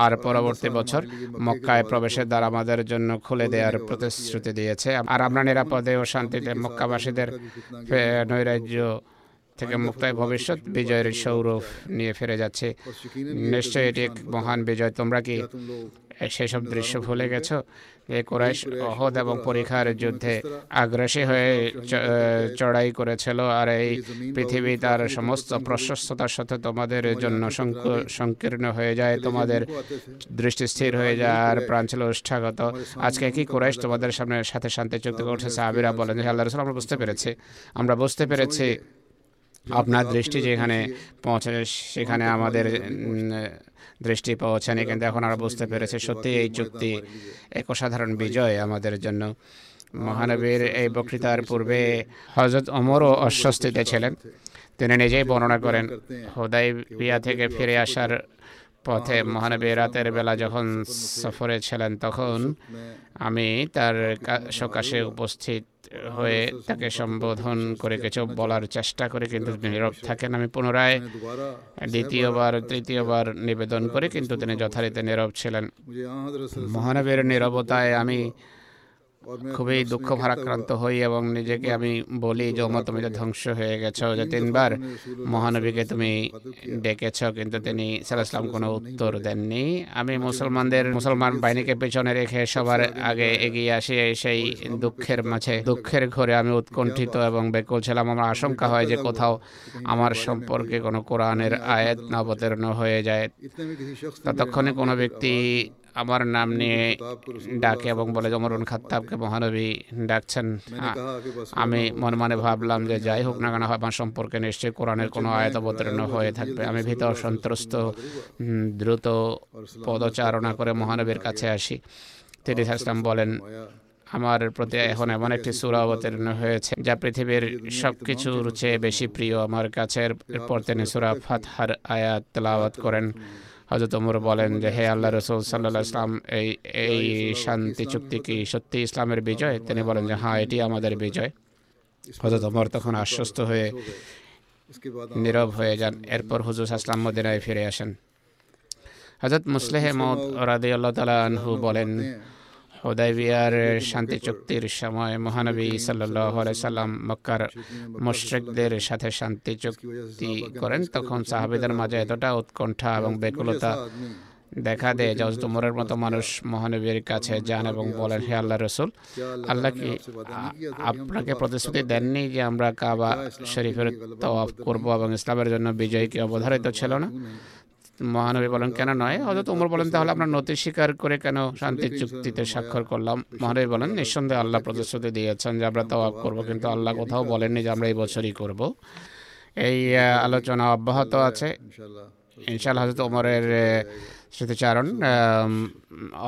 আর পরবর্তী বছর মক্কায় প্রবেশের দ্বার আমাদের জন্য খুলে দেওয়ার প্রতিশ্রুতি দিয়েছে। আর আমরা নিরাপদে ও শান্তিতে মক্কাবাসীদের নৈরাজ্য থেকে মুক্তায় ভবিষ্যৎ বিজয়ের সৌরভ নিয়ে ফিরে যাচ্ছে। নিশ্চয়ই এটি এক মহান বিজয়। তোমরা কি সেসব দৃশ্য ভুলে গেছো? যে কোরাইশ অহদ এবং পরিখার যুদ্ধে আগ্রাসী হয়ে চড়াই করেছিল। আর এই পৃথিবী তার সমস্ত প্রশস্ততার সাথে তোমাদের জন্য সংকীর্ণ হয়ে যায়। তোমাদের দৃষ্টি স্থির হয়ে যায়। আর প্রাণ ছিল উষ্ঠাগত আজকে কি কোরাইশ তোমাদের সামনে সাথে শান্তি চুক্তি করছে? সাহাবিরা বলেন যে আল্লাহ রসুল আমরা বুঝতে পেরেছি। আমরা বুঝতে পেরেছি আপনার দৃষ্টি যেখানে পৌঁছে সেখানে আমাদের দৃষ্টি পৌঁছানি কিন্তু এখন আমরা বুঝতে পেরেছি সত্যি এই চুক্তি এক অসাধারণ বিজয় আমাদের জন্য। মহানবীর এই বক্তৃতার পূর্বে হজরত অমরও অস্বস্তিতে ছিলেন। তিনি নিজেই বর্ণনা করেন হোদাই বিয়া থেকে ফিরে আসার পথে মহানবী রাতের বেলা যখন সফরে ছিলেন তখন আমি তার সকাশে উপস্থিত হয়ে তাকে সম্বোধন করে কিছু বলার চেষ্টা করে, কিন্তু নীরব থাকেন। আমি পুনরায় দ্বিতীয়বার, তৃতীয়বার নিবেদন করে, কিন্তু তিনি যথারীতি নীরব ছিলেন। মহানবীর নীরবতায় আমি খুবই দুঃখ ভারাক্রান্ত হই এবং নিজেকে আমি বলি যে ওমা তুমি তো ধ্বংস হয়ে গেছো যে তিনবার মহানবীকে তুমি ডেকেছ কিন্তু তিনি সালাম কোনো উত্তর দেননি। আমি মুসলমানদের মুসলমান বাহিনীকে পেছনে রেখে সবার আগে এগিয়ে আসি। সেই দুঃখের মাঝে দুঃখের ঘরে আমি উৎকণ্ঠিত এবং বেকুল ছিলাম। আমার আশঙ্কা হয় যে কোথাও আমার সম্পর্কে কোনো কোরআনের আয়াত নবতেরণ হয়ে যায়। ততক্ষণে কোনো ব্যক্তি আমার নাম নিয়ে ডাকে এবং বলে যে অমরুন খাত্তাবকে মহানবী ডাকছেন। হ্যাঁ, আমি মনে মনে মানে ভাবলাম যে যাই হোক না কেন আমার সম্পর্কে নিশ্চয়ই কোরআনের কোনো আয়ত অবতীর্ণ হয়ে থাকবে। আমি ভীত সন্ত্রস্ত দ্রুত পদচারণা করে মহানবীর কাছে আসি। তিনি হাসলাম বলেন আমার প্রতি এখন এমন একটি সুরা অবতীর্ণ হয়েছে যা পৃথিবীর সব কিছুর চেয়ে বেশি প্রিয়। আমার কাছে এরপর তিনি সুরা ফাতহার আয়াত তেলাওয়াত করেন। হজরত উমর বলেন যে, হে আল্লাহ রসুল সাল্লাহ ইসলাম এই এই শান্তি, চুক্তি কি সত্যি ইসলামের বিজয়? তিনি বলেন যে হ্যাঁ এটি আমাদের বিজয়। হজরত ওমর তখন আশ্বস্ত হয়ে নীরব হয়ে যান। এরপর হুজুর আসলাম মদিনায় ফিরে আসেন। হজরত মুসলেহ মৌদ রাদি আল্লাহ তালা আনহু বলেন হুদাইবিয়ার শান্তি চুক্তির সময় মহানবী সাল্লাহ সাল্লাম মক্কার মোশ্রেকদের সাথে শান্তি চুক্তি করেন তখন সাহাবিদের মাঝে এতটা উৎকণ্ঠা এবং বেকুলতা দেখা দেয় জজ তোমরের মতো মানুষ মহানবীর কাছে যান এবং বলেন হে আল্লাহ রসুল আল্লাহ কি আপনাকে প্রতিশ্রুতি দেননি যে আমরা কাবা শরীফের তওয়াফ করব এবং ইসলামের জন্য বিজয় কি অবধারিত ছিল না? মহানবী বলেন কেন নয়? হজরত উমর বলেন তাহলে আমরা নতি স্বীকার করে কেন শান্তি চুক্তিতে স্বাক্ষর করলাম? মহানবী বলেন নিঃসন্দেহে আল্লাহ প্রতিশ্রুতি দিয়েছেন যে আমরা তাও করব কিন্তু আল্লাহ কোথাও বলেননি যে আমরা এই বছরই করব। এই আলোচনা অব্যাহত আছে। ইনশাআল্লাহ হজরত ওমরের স্মৃতিচারণ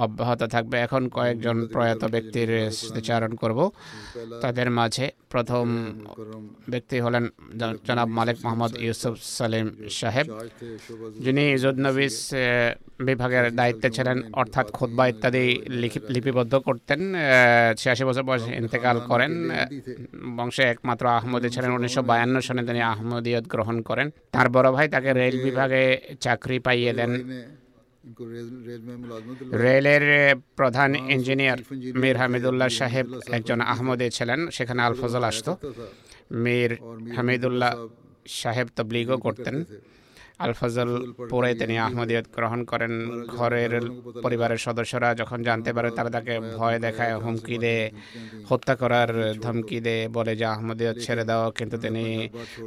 অব্যাহত থাকবে। এখন কয়েকজন প্রয়াত ব্যক্তির স্মৃতিচারণ করব। তাদের মাঝে প্রথম ব্যক্তি হলেন জনাব মালিক মোহাম্মদ ইউসুফ সালিম সাহেব। যিনি ইজুদ্নবিস বিভাগের দায়িত্বে ছিলেন, অর্থাৎ খোদবা ইত্যাদি লিপিবদ্ধ করতেন। ছিয়াশি বছর বয়সে ইন্তেকাল করেন। বংশে একমাত্র আহমদী ছিলেন। উনিশশো বায়ান্ন সনে তিনি আহমদিয়ত গ্রহণ করেন। তার বড় ভাই তাকে রেল বিভাগে চাকরি পাইয়ে দেন। রেলের প্রধান ইঞ্জিনিয়ার মীর হামিদুল্লাহ সাহেব একজন আহমদে ছিলেন সেখানে আলফজল আসত। মীর হামিদুল্লাহ সাহেব তবলিগও করতেন। আলফাজল পরে তিনি আহমদীয়ত গ্রহণ করেন। ঘরের পরিবারের সদস্যরা যখন জানতে পারে তারা তাকে ভয় দেখায় হুমকি দেয় হত্যা করার ধমকি দেয় বলে যে আহমদিয়ত ছেড়ে দাও। কিন্তু তিনি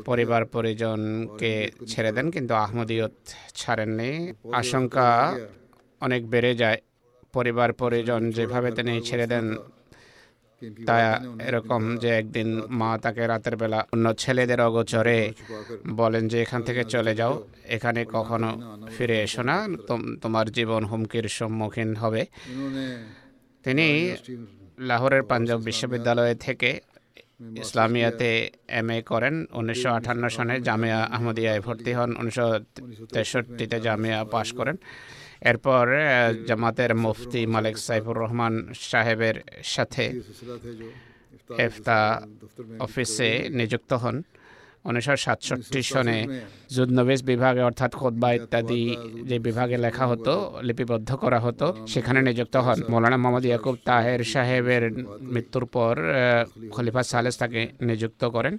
পরিবার পরিজনকে ছেড়ে দেন কিন্তু আহমদিয়ত ছাড়েননি। আশঙ্কা অনেক বেড়ে যায়। পরিবার পরিজন যেভাবে তিনি ছেড়ে দেন তা এরকম যে একদিন মা তাকে রাতের বেলা অন্য ছেলেদের অগোচরে বলেন যে এখান থেকে চলে যাও এখানে কখনো ফিরে এসো না তোমার জীবন হুমকির সম্মুখীন হবে। তিনি লাহোরের পাঞ্জাব বিশ্ববিদ্যালয় থেকে ইসলামিয়াতে এম এ করেন। উনিশশো আঠান্ন সনে জামিয়া আহমদিয়ায় ভর্তি হন। উনিশশো তেষট্টিতে জামিয়া পাশ করেন। এরপর জামাতের মুফতি মালিক সাইফুর রহমান। সাহেবের সাথে এফতা অফিসে নিযুক্ত হন। উনিশশো সাতষট্টি সনে জুদনবিস বিভাগে অর্থাৎ খোদবা ইত্যাদি যে বিভাগে লেখা হতো লিপিবদ্ধ করা হতো সেখানে নিযুক্ত হন। মৌলানা মোহাম্মদ ইয়াকুব তাহের সাহেবের মৃত্যুর পর খলিফা সালেস তাকে নিযুক্ত করেন।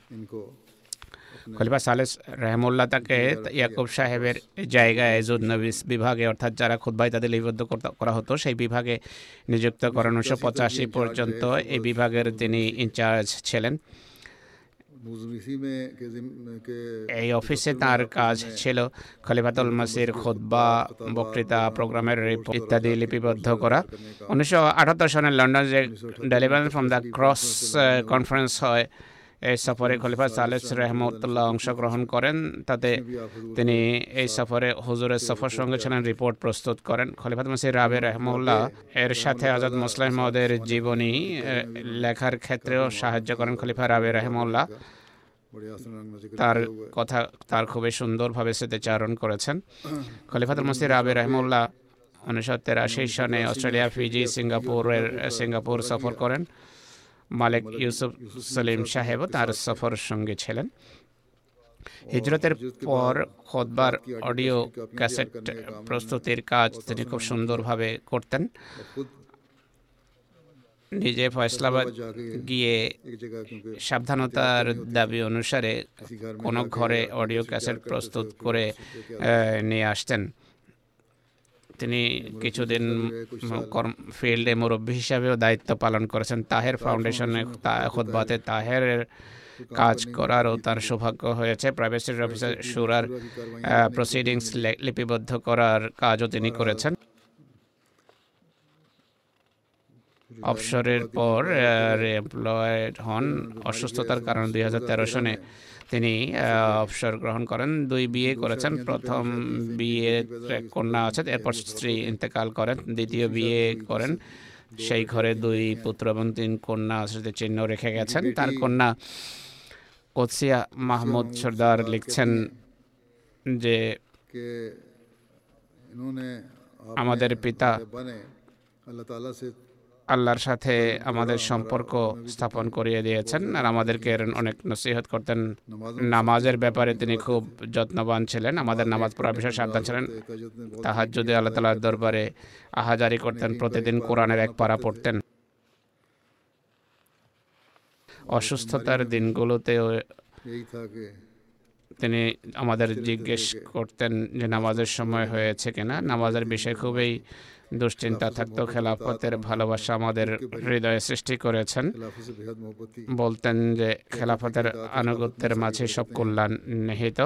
খলিফা সালেস রহমুল্লাহ তাকে ইয়াকুব সাহেবের জায়গায় জুদনবিস বিভাগে অর্থাৎ যারা খুদ্ভাই তাদের লিপিবদ্ধ করা হতো। সেই বিভাগে নিযুক্ত করেন উনিশশো পঁচাশি পর্যন্ত এই বিভাগের তিনি ইনচার্জ ছিলেন। এই অফিসে তার কাজ ছিল খলিফাতুল মাসির খোদবা বক্তৃতা প্রোগ্রামের রিপোর্ট ইত্যাদি লিপিবদ্ধ করা। উনিশশো আঠাত্তর সনে লন্ডন যে deliverance from the cross conference হয় এই সফরে খলিফা সালেস রহমতুল্লাহ অংশগ্রহণ করেন। তাতে তিনি এই সফরে হুজুরের সফর সঙ্গে ছিলেন, রিপোর্ট প্রস্তুত করেন। খলিফাত মাসির রাবে রহমুল্লাহ এর সাথে আজাদ মোসলাহ মহদের জীবনী লেখার ক্ষেত্রেও সাহায্য করেন খলিফা রাবে রহমুল্লাহ তার কথা, তার খুবই সুন্দরভাবে স্মৃতিচারণ করেছেন। খলিফাত মসির রাবে রহমুল্লাহ উনিশশো তেরাশি সনে অস্ট্রেলিয়া, ফিজি, সিঙ্গাপুরের, সিঙ্গাপুর সফর করেন। মালিক ইউসুফ সলিম সাহেব তার সফর সঙ্গে ছিলেন। হিজরতের পর খোদবার অডিও ক্যাসেট প্রস্তুতির কাজ তিনি খুব সুন্দরভাবে করতেন। নিজে ফয়সলাবাদ গিয়ে সাবধানতার দাবি অনুসারে কোনো ঘরে অডিও ক্যাসেট প্রস্তুত করে নিয়ে আসতেন। তিনি কিছুদিন ফিল্ডে মুরব্বী হিসাবেও দায়িত্ব পালন করেছেন। তাহের ফাউন্ডেশনে খুদ্বাতে তাহেরের কাজ করারও তার সৌভাগ্য হয়েছে। প্রাইভেট সেক্টর অফিসার সুরার প্রসিডিংস লিপিবদ্ধ করার কাজও তিনি করেছেন। অবসরের পর এমপ্লয়েড হন। অসুস্থতার কারণে দুই সনে তিনি অবসর গ্রহণ করেন। দুই বিয়ে করেছেন। প্রথম বিয়ে কন্যা আছেন এরপর স্ত্রী ইন্তেকাল করেন। দ্বিতীয় বিয়ে করেন। সেই ঘরে দুই পুত্র এবং তিন কন্যা আছে চিহ্ন রেখে গেছেন। তার কন্যা কোসিয়া মাহমুদ সর্দার লিখছেন যে আমাদের পিতা আল্লাহ আল্লাহর সাথে আমাদের সম্পর্ক স্থাপন করিয়ে দিয়েছেন আর আমাদেরকে অনেক নসিহত করতেন। নামাজের ব্যাপারে তিনি খুব যত্নবান ছিলেন আমাদের নামাজ পড়া বিষয়ে সাবধান ছিলেন। তাহার যদি আল্লাহ তালার দরবারে আহাজারি করতেন প্রতিদিন কোরআনের এক পারা পড়তেন। অসুস্থতার দিনগুলোতেও তিনি আমাদের জিজ্ঞেস করতেন যে নামাজের সময় হয়েছে কিনা? নামাজের বিষয় খুবই দুশ্চিন্তা থাকতো খেলাফতের ভালোবাসা আমাদের হৃদয়ে সৃষ্টি করেছেন। বলতেন যে খেলাফতের আনুগত্যের মাঝে সব কল্যাণ নিহিত।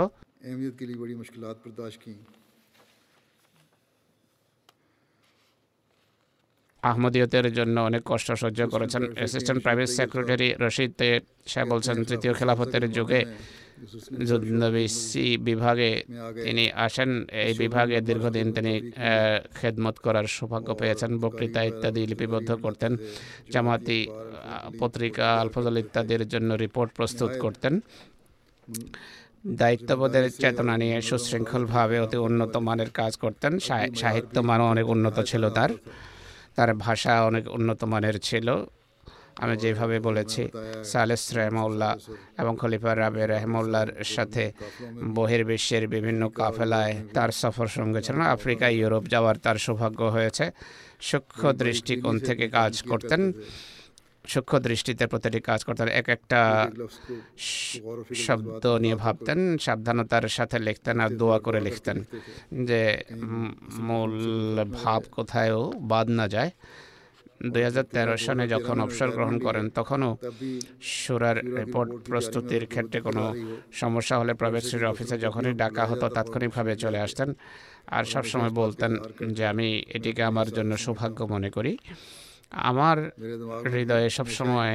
আহমদীয়তের জন্য অনেক কষ্ট সহ্য করেছেন। অ্যাসিস্ট্যান্ট প্রাইভেট সেক্রেটারি রশিদ সাহেব বলছেন, তৃতীয় খেলাফতের যুগে যুদ্ধনবী বিভাগে তিনি আসেন এই বিভাগে দীর্ঘদিন তিনি খেদমত করার সৌভাগ্য পেয়েছেন বক্তৃতা ইত্যাদি লিপিবদ্ধ করতেন জামাতি পত্রিকা আলফজল ইত্যাদির জন্য রিপোর্ট প্রস্তুত করতেন। দায়িত্ববোধের চেতনা নিয়ে সুশৃঙ্খলভাবে অতি উন্নত মানের কাজ করতেন সাহিত্য মানও অনেক উন্নত ছিল তার। তার ভাষা অনেক উন্নত মানের ছিল। আমি যেভাবে বলেছি সালেস রহমউল্লাহ এবং খলিফা রাবে রহমউল্লার সাথে বহির্বিশ্বের বিভিন্ন কাফেলায় তার সফর সঙ্গে ছিল না, আফ্রিকা, ইউরোপ যাওয়ার তার সৌভাগ্য হয়েছে। সূক্ষ্ম দৃষ্টিকোণ থেকে কাজ করতেন, সূক্ষ্ম দৃষ্টিতে প্রতিটি কাজ করতেন, এক একটা শব্দ নিয়ে ভাবতেন, সাবধানতার সাথে লিখতেন আর দোয়া করে লিখতেন যে মূল ভাব কোথায়ও বাদ না যায়। দুই সনে যখন অবসর গ্রহণ করেন, তখনও সুরার রিপোর্ট প্রস্তুতির ক্ষেত্রে কোনো সমস্যা হলে প্রবেশ্রীর অফিসে যখনই ডাকা হতো, তাৎক্ষণিকভাবে চলে আসতেন। আর সবসময় বলতেন যে, আমি এটিকে আমার জন্য সৌভাগ্য মনে করি। আমার হৃদয়ে সবসময়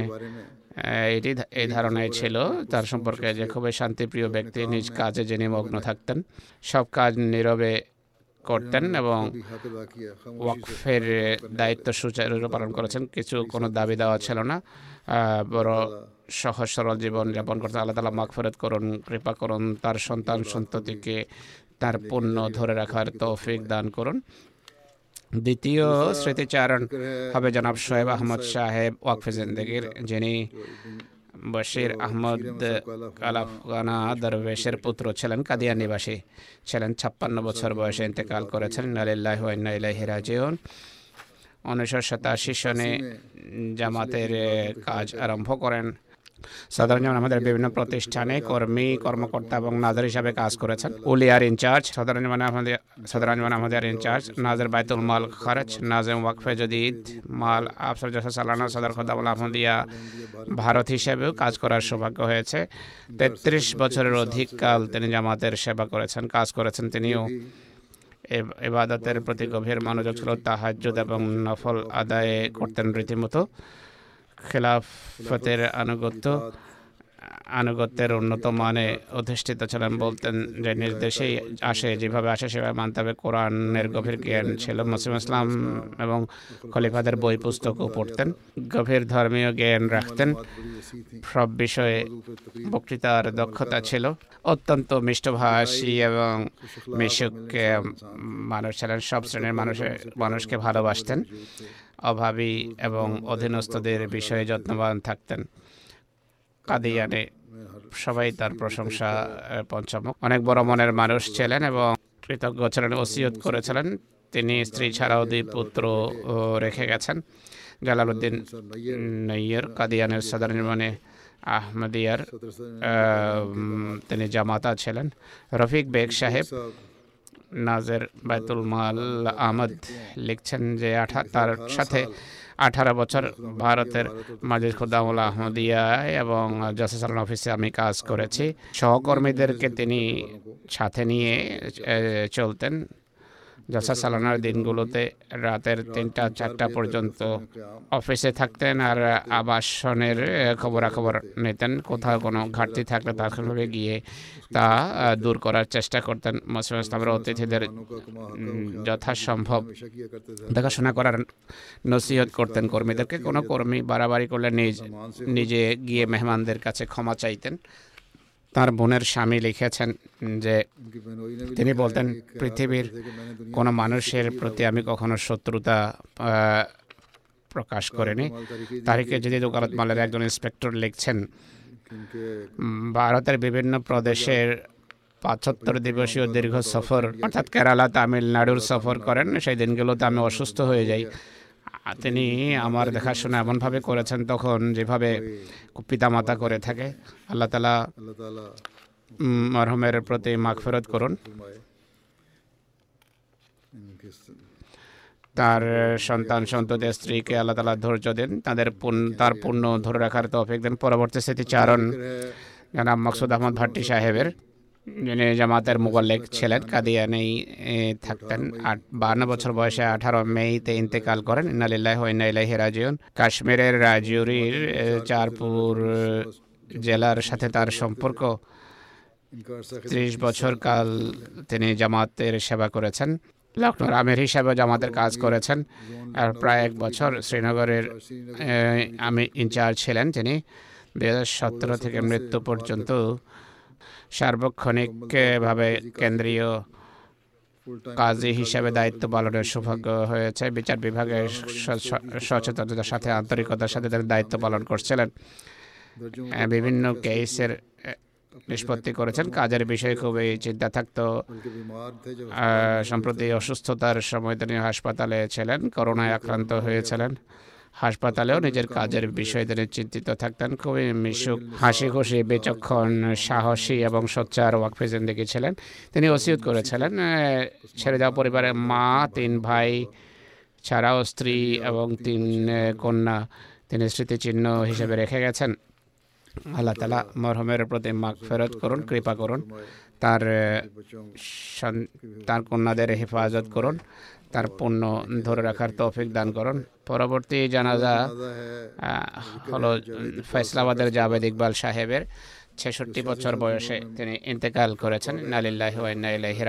এটি এই ধারণায় ছিল, তার সম্পর্কে যে খুবই শান্তিপ্রিয় ব্যক্তি, নিজ কাজে যিনি মগ্ন থাকতেন, সব কাজ নীরবে করতেন এবং ওয়াকফের দায়িত্ব সুচারুরূপে পালন করেছেন কিছু কোনো দাবি দেওয়া ছিল না। বড় সহজ সরল জীবন যাপন করতেন আল্লাহ তালা মাকফরত করুন কৃপা করুন তার সন্তান সন্ততিকে তার পণ্য ধরে রাখার তৌফিক দান করুন। দ্বিতীয় স্মৃতিচারণ হবে জনাব সোহেব আহমদ সাহেব ওয়াকফে জিন্দগির যিনি বশির আহমদ কালাফগানা দরবেশের পুত্র ছিলেন কাদিয়া নিবাসী। ছিলেন ছাপ্পান্ন বছর বয়সে ইন্তেকাল করেছেন। নালিল্লাহ ইলাইহি রাজিউন। উনিশশো সাতাশি সনে জামাতের কাজ আরম্ভ করেন। সাধারণ আমাদের বিভিন্ন প্রতিষ্ঠানে কর্মী, কর্মকর্তা এবং নাজার হিসাবে কাজ করেছেন। উলিয়ার ইনচার্জ, সাধারণ আমাদের সাধারণ আমাদের ইনচার্জ, নাজর বাইতুল মাল খরচ নাজেম ওয়াকফে জদিদ, মাল আফসর জসা সালানা, সদর খদামুল আহমদিয়া ভারত হিসেবেও কাজ করার সৌভাগ্য হয়েছে। তেত্রিশ বছরের অধিক কাল তিনি জামাতের সেবা করেছেন, কাজ করেছেন তিনিও। এবাদতের প্রতি গভীর মনোযোগ ছিল, তাহাজ্জুদ এবং নফল আদায়ে করতেন রীতিমতো। খেলাফতের আনুগত্য আনুগত্যের উন্নত মানে অধিষ্ঠিত ছিলেন বলতেন যে নির্দেশেই আসে যেভাবে আসে সেভাবে মানতে হবে। কোরআনের গভীর জ্ঞান ছিল মুসলিম ইসলাম এবং খলিফাদের বই পুস্তকও পড়তেন। গভীর ধর্মীয় জ্ঞান রাখতেন। সব বিষয়ে বক্তৃতার দক্ষতা ছিল অত্যন্ত মিষ্টভাষী এবং মিশুক মানুষ ছিলেন সব শ্রেণির মানুষের মানুষকে ভালোবাসতেন। অভাবী এবং অধীনস্থদের বিষয়ে যত্নবান থাকতেন। কাদিয়ানে সবাই তার প্রশংসা পঞ্চমক অনেক বড় মনের মানুষ ছিলেন এবং কৃতজ্ঞ ছিলেন ওসিয়ত করেছিলেন। তিনি স্ত্রী ছাড়াও দুই পুত্র রেখে গেছেন। জালালউদ্দিন নৈয়র কাদিয়ানের সদর নির্মাণে আহমদিয়ার তিনি জামাতা ছিলেন। রফিক বেগ সাহেব নাজের বাইতুল মাল আহমদ লিখছেন যে আঠা, তার সাথে আঠারো বছর ভারতের মাজিদ খুদ্দামুল আহমদিয়া এবং জসেসালন অফিসে আমি কাজ করেছি। সহকর্মীদেরকে তিনি সাথে নিয়ে চলতেন। জলসা সালানার দিনগুলোতে রাতের তিনটা, চারটা পর্যন্ত অফিসে থাকতেন আর আবাসনের খবরাখবর নিতেন। কোথাও কোনো ঘাটতি থাকলে তাহলে গিয়ে তা দূর করার চেষ্টা করতেন। মোসিম ইসলামের অতিথিদের যথাসম্ভব দেখাশোনা করার নসিহত করতেন। কর্মীদেরকে কোনো কর্মী বাড়াবাড়ি করলে নিজ, নিজে গিয়ে মেহমানদের কাছে ক্ষমা চাইতেন। তার বোনের স্বামী লিখেছেন যে তিনি বলতেন, পৃথিবীর কোনো মানুষের প্রতি আমি কখনো শত্রুতা প্রকাশ করিনি। তারিখে যদি দোকানত মালের একজন ইন্সপেক্টর লিখছেন ভারতের বিভিন্ন প্রদেশের পাঁচাত্তর দিবসীয় দীর্ঘ সফর, অর্থাৎ কেরালা, তামিলনাড়ুর সফর করেন, সেই দিনগুলোতে আমি অসুস্থ হয়ে যাই। তিনি আমার দেখাশোনা এমনভাবে করেছেন তখন যেভাবে পিতামাতা করে থাকে আল্লাহ তালা মরহমের প্রতি মাগফেরত করুন। তার সন্তান সন্ততি স্ত্রীকে আল্লাহ তালা ধৈর্য দেন তাদের তার পূর্ণ ধরে রাখার তো তফিক দেন। পরবর্তী স্মৃতিচারণ জনাব মকসুদ আহমদ ভাট্টি সাহেবের। জামাতের মোগলেক ছিলেন কাদিয়ানেই থাকতেন। আট, বান্ন বছর বয়সে আঠারো মেতে ইন্তেকাল করেন। ইনালিল্লাহ ইনাইলাহি রাজিউন। কাশ্মীরের রাজিউরির চারপুর জেলার সাথে তার সম্পর্ক। ত্রিশ বছর কাল তিনি জামাতের সেবা করেছেন। লখনৌর আমির হিসাবে জামাতের কাজ করেছেন। আর প্রায় এক বছর শ্রীনগরের আমি ইনচার্জ ছিলেন তিনি। দু হাজার সতেরো থেকে মৃত্যু পর্যন্ত সার্বক্ষণিকভাবে কেন্দ্রীয় কাজী হিসাবে দায়িত্ব পালনের সৌভাগ্য হয়েছে। বিচার বিভাগের সচেতনতার সাথে আন্তরিকতার সাথে তিনি দায়িত্ব পালন করছিলেন। বিভিন্ন কেসের নিষ্পত্তি করেছেন। কাজের বিষয়ে খুবই চিন্তা থাকতো। সম্প্রতি অসুস্থতার সময় তিনি হাসপাতালে ছিলেন। করোনায় আক্রান্ত হয়েছিলেন। হাসপাতালেও নিজের কাজের বিষয়ে তিনি চিন্তিত থাকতেন। খুবই মিশুক হাসি খুশি বেচক্ষণ সাহসী এবং সোচ্চার ওয়াকফে জিন্দিগি ছিলেন তিনি ওসিয়ত করেছিলেন ছেড়ে দেওয়া পরিবারের মা তিন ভাই ছাড়াও স্ত্রী এবং তিন কন্যা তিনি স্মৃতিচিহ্ন হিসেবে রেখে গেছেন। আল্লাহ তালা মরহমের প্রতি মাগ ফেরত করুন কৃপা করুন তার তার কন্যাদের হেফাজত করুন তার পণ্য ধরে রাখার তৌফিক দান করুন। পরবর্তী জানাজা হলো ফয়সলাবাদের জাবেদ ইকবাল সাহেবের ছেষট্টি বছর বয়সে তিনি ইন্তেকাল করেছেন। নালিল্লাহ ইলাইহি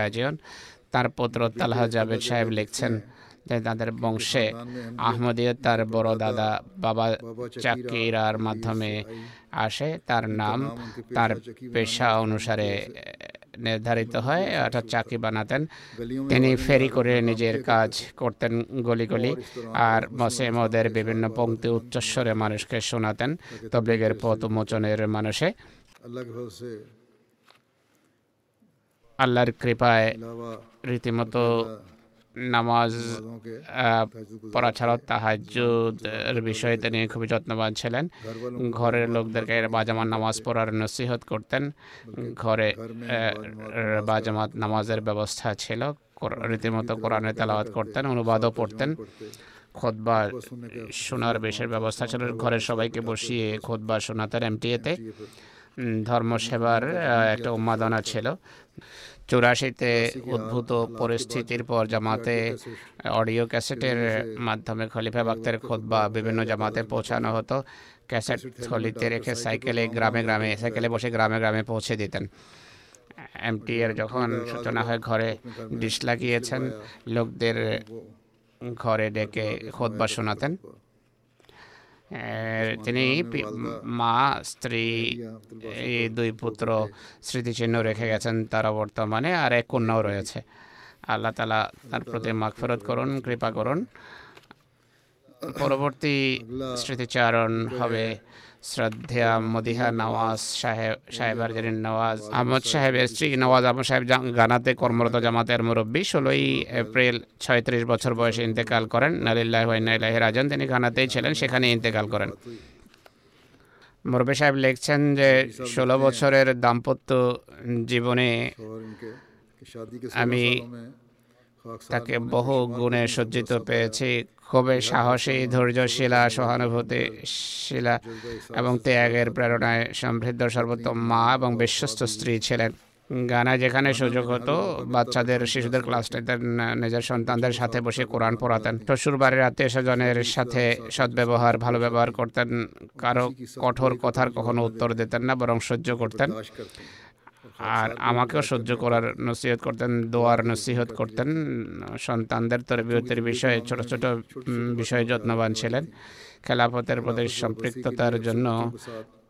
তার পুত্র তালহা জাবেদ সাহেব লিখছেন যে তাদের বংশে আহমদীয় তার বড় দাদা বাবা চাকিরার মাধ্যমে আসে। তার নাম তার পেশা অনুসারে নির্ধারিত হয়, অর্থাৎ চাকি বানাতেন। তিনি ফেরি করে নিজের কাজ করতেন গলি গলি, আর মসেমদের বিভিন্ন পঙ্ক্তি উচ্চস্বরে মানুষকে শোনাতেন। তবলিগের পথ উন্মোচনের মানুষে আল্লাহর কৃপায় রীতিমতো নামাজ পড়া ছাড়াও তাহাজুদের বিষয়ে তিনি খুবই যত্নবান ছিলেন। ঘরের লোকদেরকে বাজামাত নামাজ পড়ার নসিহত করতেন। ঘরে বাজামাত নামাজের ব্যবস্থা ছিল। রীতিমতো কোরআনে তালাবাদ করতেন অনুবাদও পড়তেন। খোদবা শোনার বেশের ব্যবস্থা ছিল। ঘরের সবাইকে বসিয়ে খোদবা শোনাতেন এমটিএতে ধর্মসেবার একটা উন্মাদনা ছিল। চুরাশিতে উদ্ভূত পরিস্থিতির পর জামাতে অডিও ক্যাসেটের মাধ্যমে খলিফা বাক্তের খোদবা বিভিন্ন জামাতে পৌঁছানো হতো। ক্যাসেট থলিতে রেখে সাইকেলে গ্রামে গ্রামে সাইকেলে বসে গ্রামে গ্রামে পৌঁছে দিতেন। এমটি এর যখন সূচনা হয় ঘরে ডিশ লাগিয়েছেন লোকদের ঘরে ডেকে খোদবা শোনাতেন। তিনি মা স্ত্রী এই দুই পুত্র স্মৃতিচিহ্ন রেখে গেছেন তারা বর্তমানে আর এক কন্যাও রয়েছে আল্লাহ তালা তার প্রতি মাগফেরত করুন কৃপা করুন পরবর্তী স্মৃতিচারণ হবে শ্রদ্ধেয়া মদিহা নওয়াজ সাহেব সাহেব আরজারিন নওয়াজ আহমদ সাহেবের স্ত্রী নওয়াজ আহমদ সাহেব গানাতে কর্মরত জামাতের মুরব্বী। ষোলোই এপ্রিল ছয়ত্রিশ বছর বয়সে ইন্তেকাল করেন। নালিল্লাহ ইলাহি রাজন তিনি গানাতেই ছিলেন সেখানে ইন্তেকাল করেন। মুরব্বী সাহেব লিখছেন যে ষোলো বছরের দাম্পত্য জীবনে আমি তাকে বহু গুণে সজ্জিত পেয়েছি। ক্ষোভে সাহসী ধৈর্যশীলা সহানুভূতিশীলা এবং ত্যাগের প্রেরণায় সমৃদ্ধ সর্বোত্তম মা এবং বিশ্বস্ত স্ত্রী ছিলেন। গানায় যেখানে সুযোগ হতো বাচ্চাদের শিশুদের ক্লাস নিজের সন্তানদের সাথে বসে কোরআন পড়াতেন। শ্বশুরবাড়ির আত্মীয় স্বজনের সাথে সদ্ব্যবহার ভালো ব্যবহার করতেন। কারও কঠোর কথার কখনো উত্তর দিতেন না বরং সহ্য করতেন। আর আমাকেও সহ্য করার নসিহত করতেন দোয়ার নসিহত করতেন। সন্তানদের তরবিয়তের বিষয়ে ছোট ছোট বিষয়ে যত্নবান ছিলেন। খেলাফতের প্রতি সম্পৃক্ততার জন্য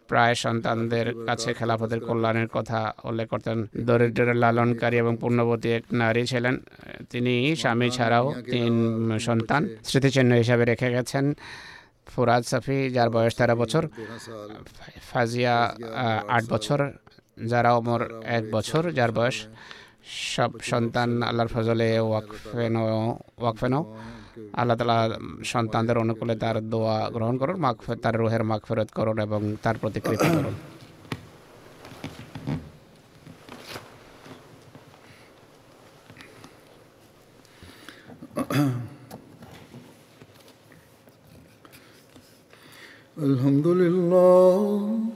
প্রায় সন্তানদের কাছে খেলাফতের কল্যাণের কথা উল্লেখ করতেন। দরিদ্র লালনকারী এবং পূর্ণবতী এক নারী ছিলেন। তিনি স্বামী ছাড়াও তিন সন্তান স্মৃতিচিহ্ন হিসাবে রেখে গেছেন। ফুরাজ সাফি যার বয়স তেরো বছর। ফাজিয়া আট বছর। যারা ওমর এক বছর যার বয়স সব সন্তান আল্লাহর ফজলে ওয়াকফেন ওয়াকফেন আল্লাহ তালা সন্তানদের অনুকূলে তার দোয়া গ্রহণ করুন মাগ তার রুহের মাগ ফেরত করুন এবং তার প্রতি কৃপা করুন الحمد لله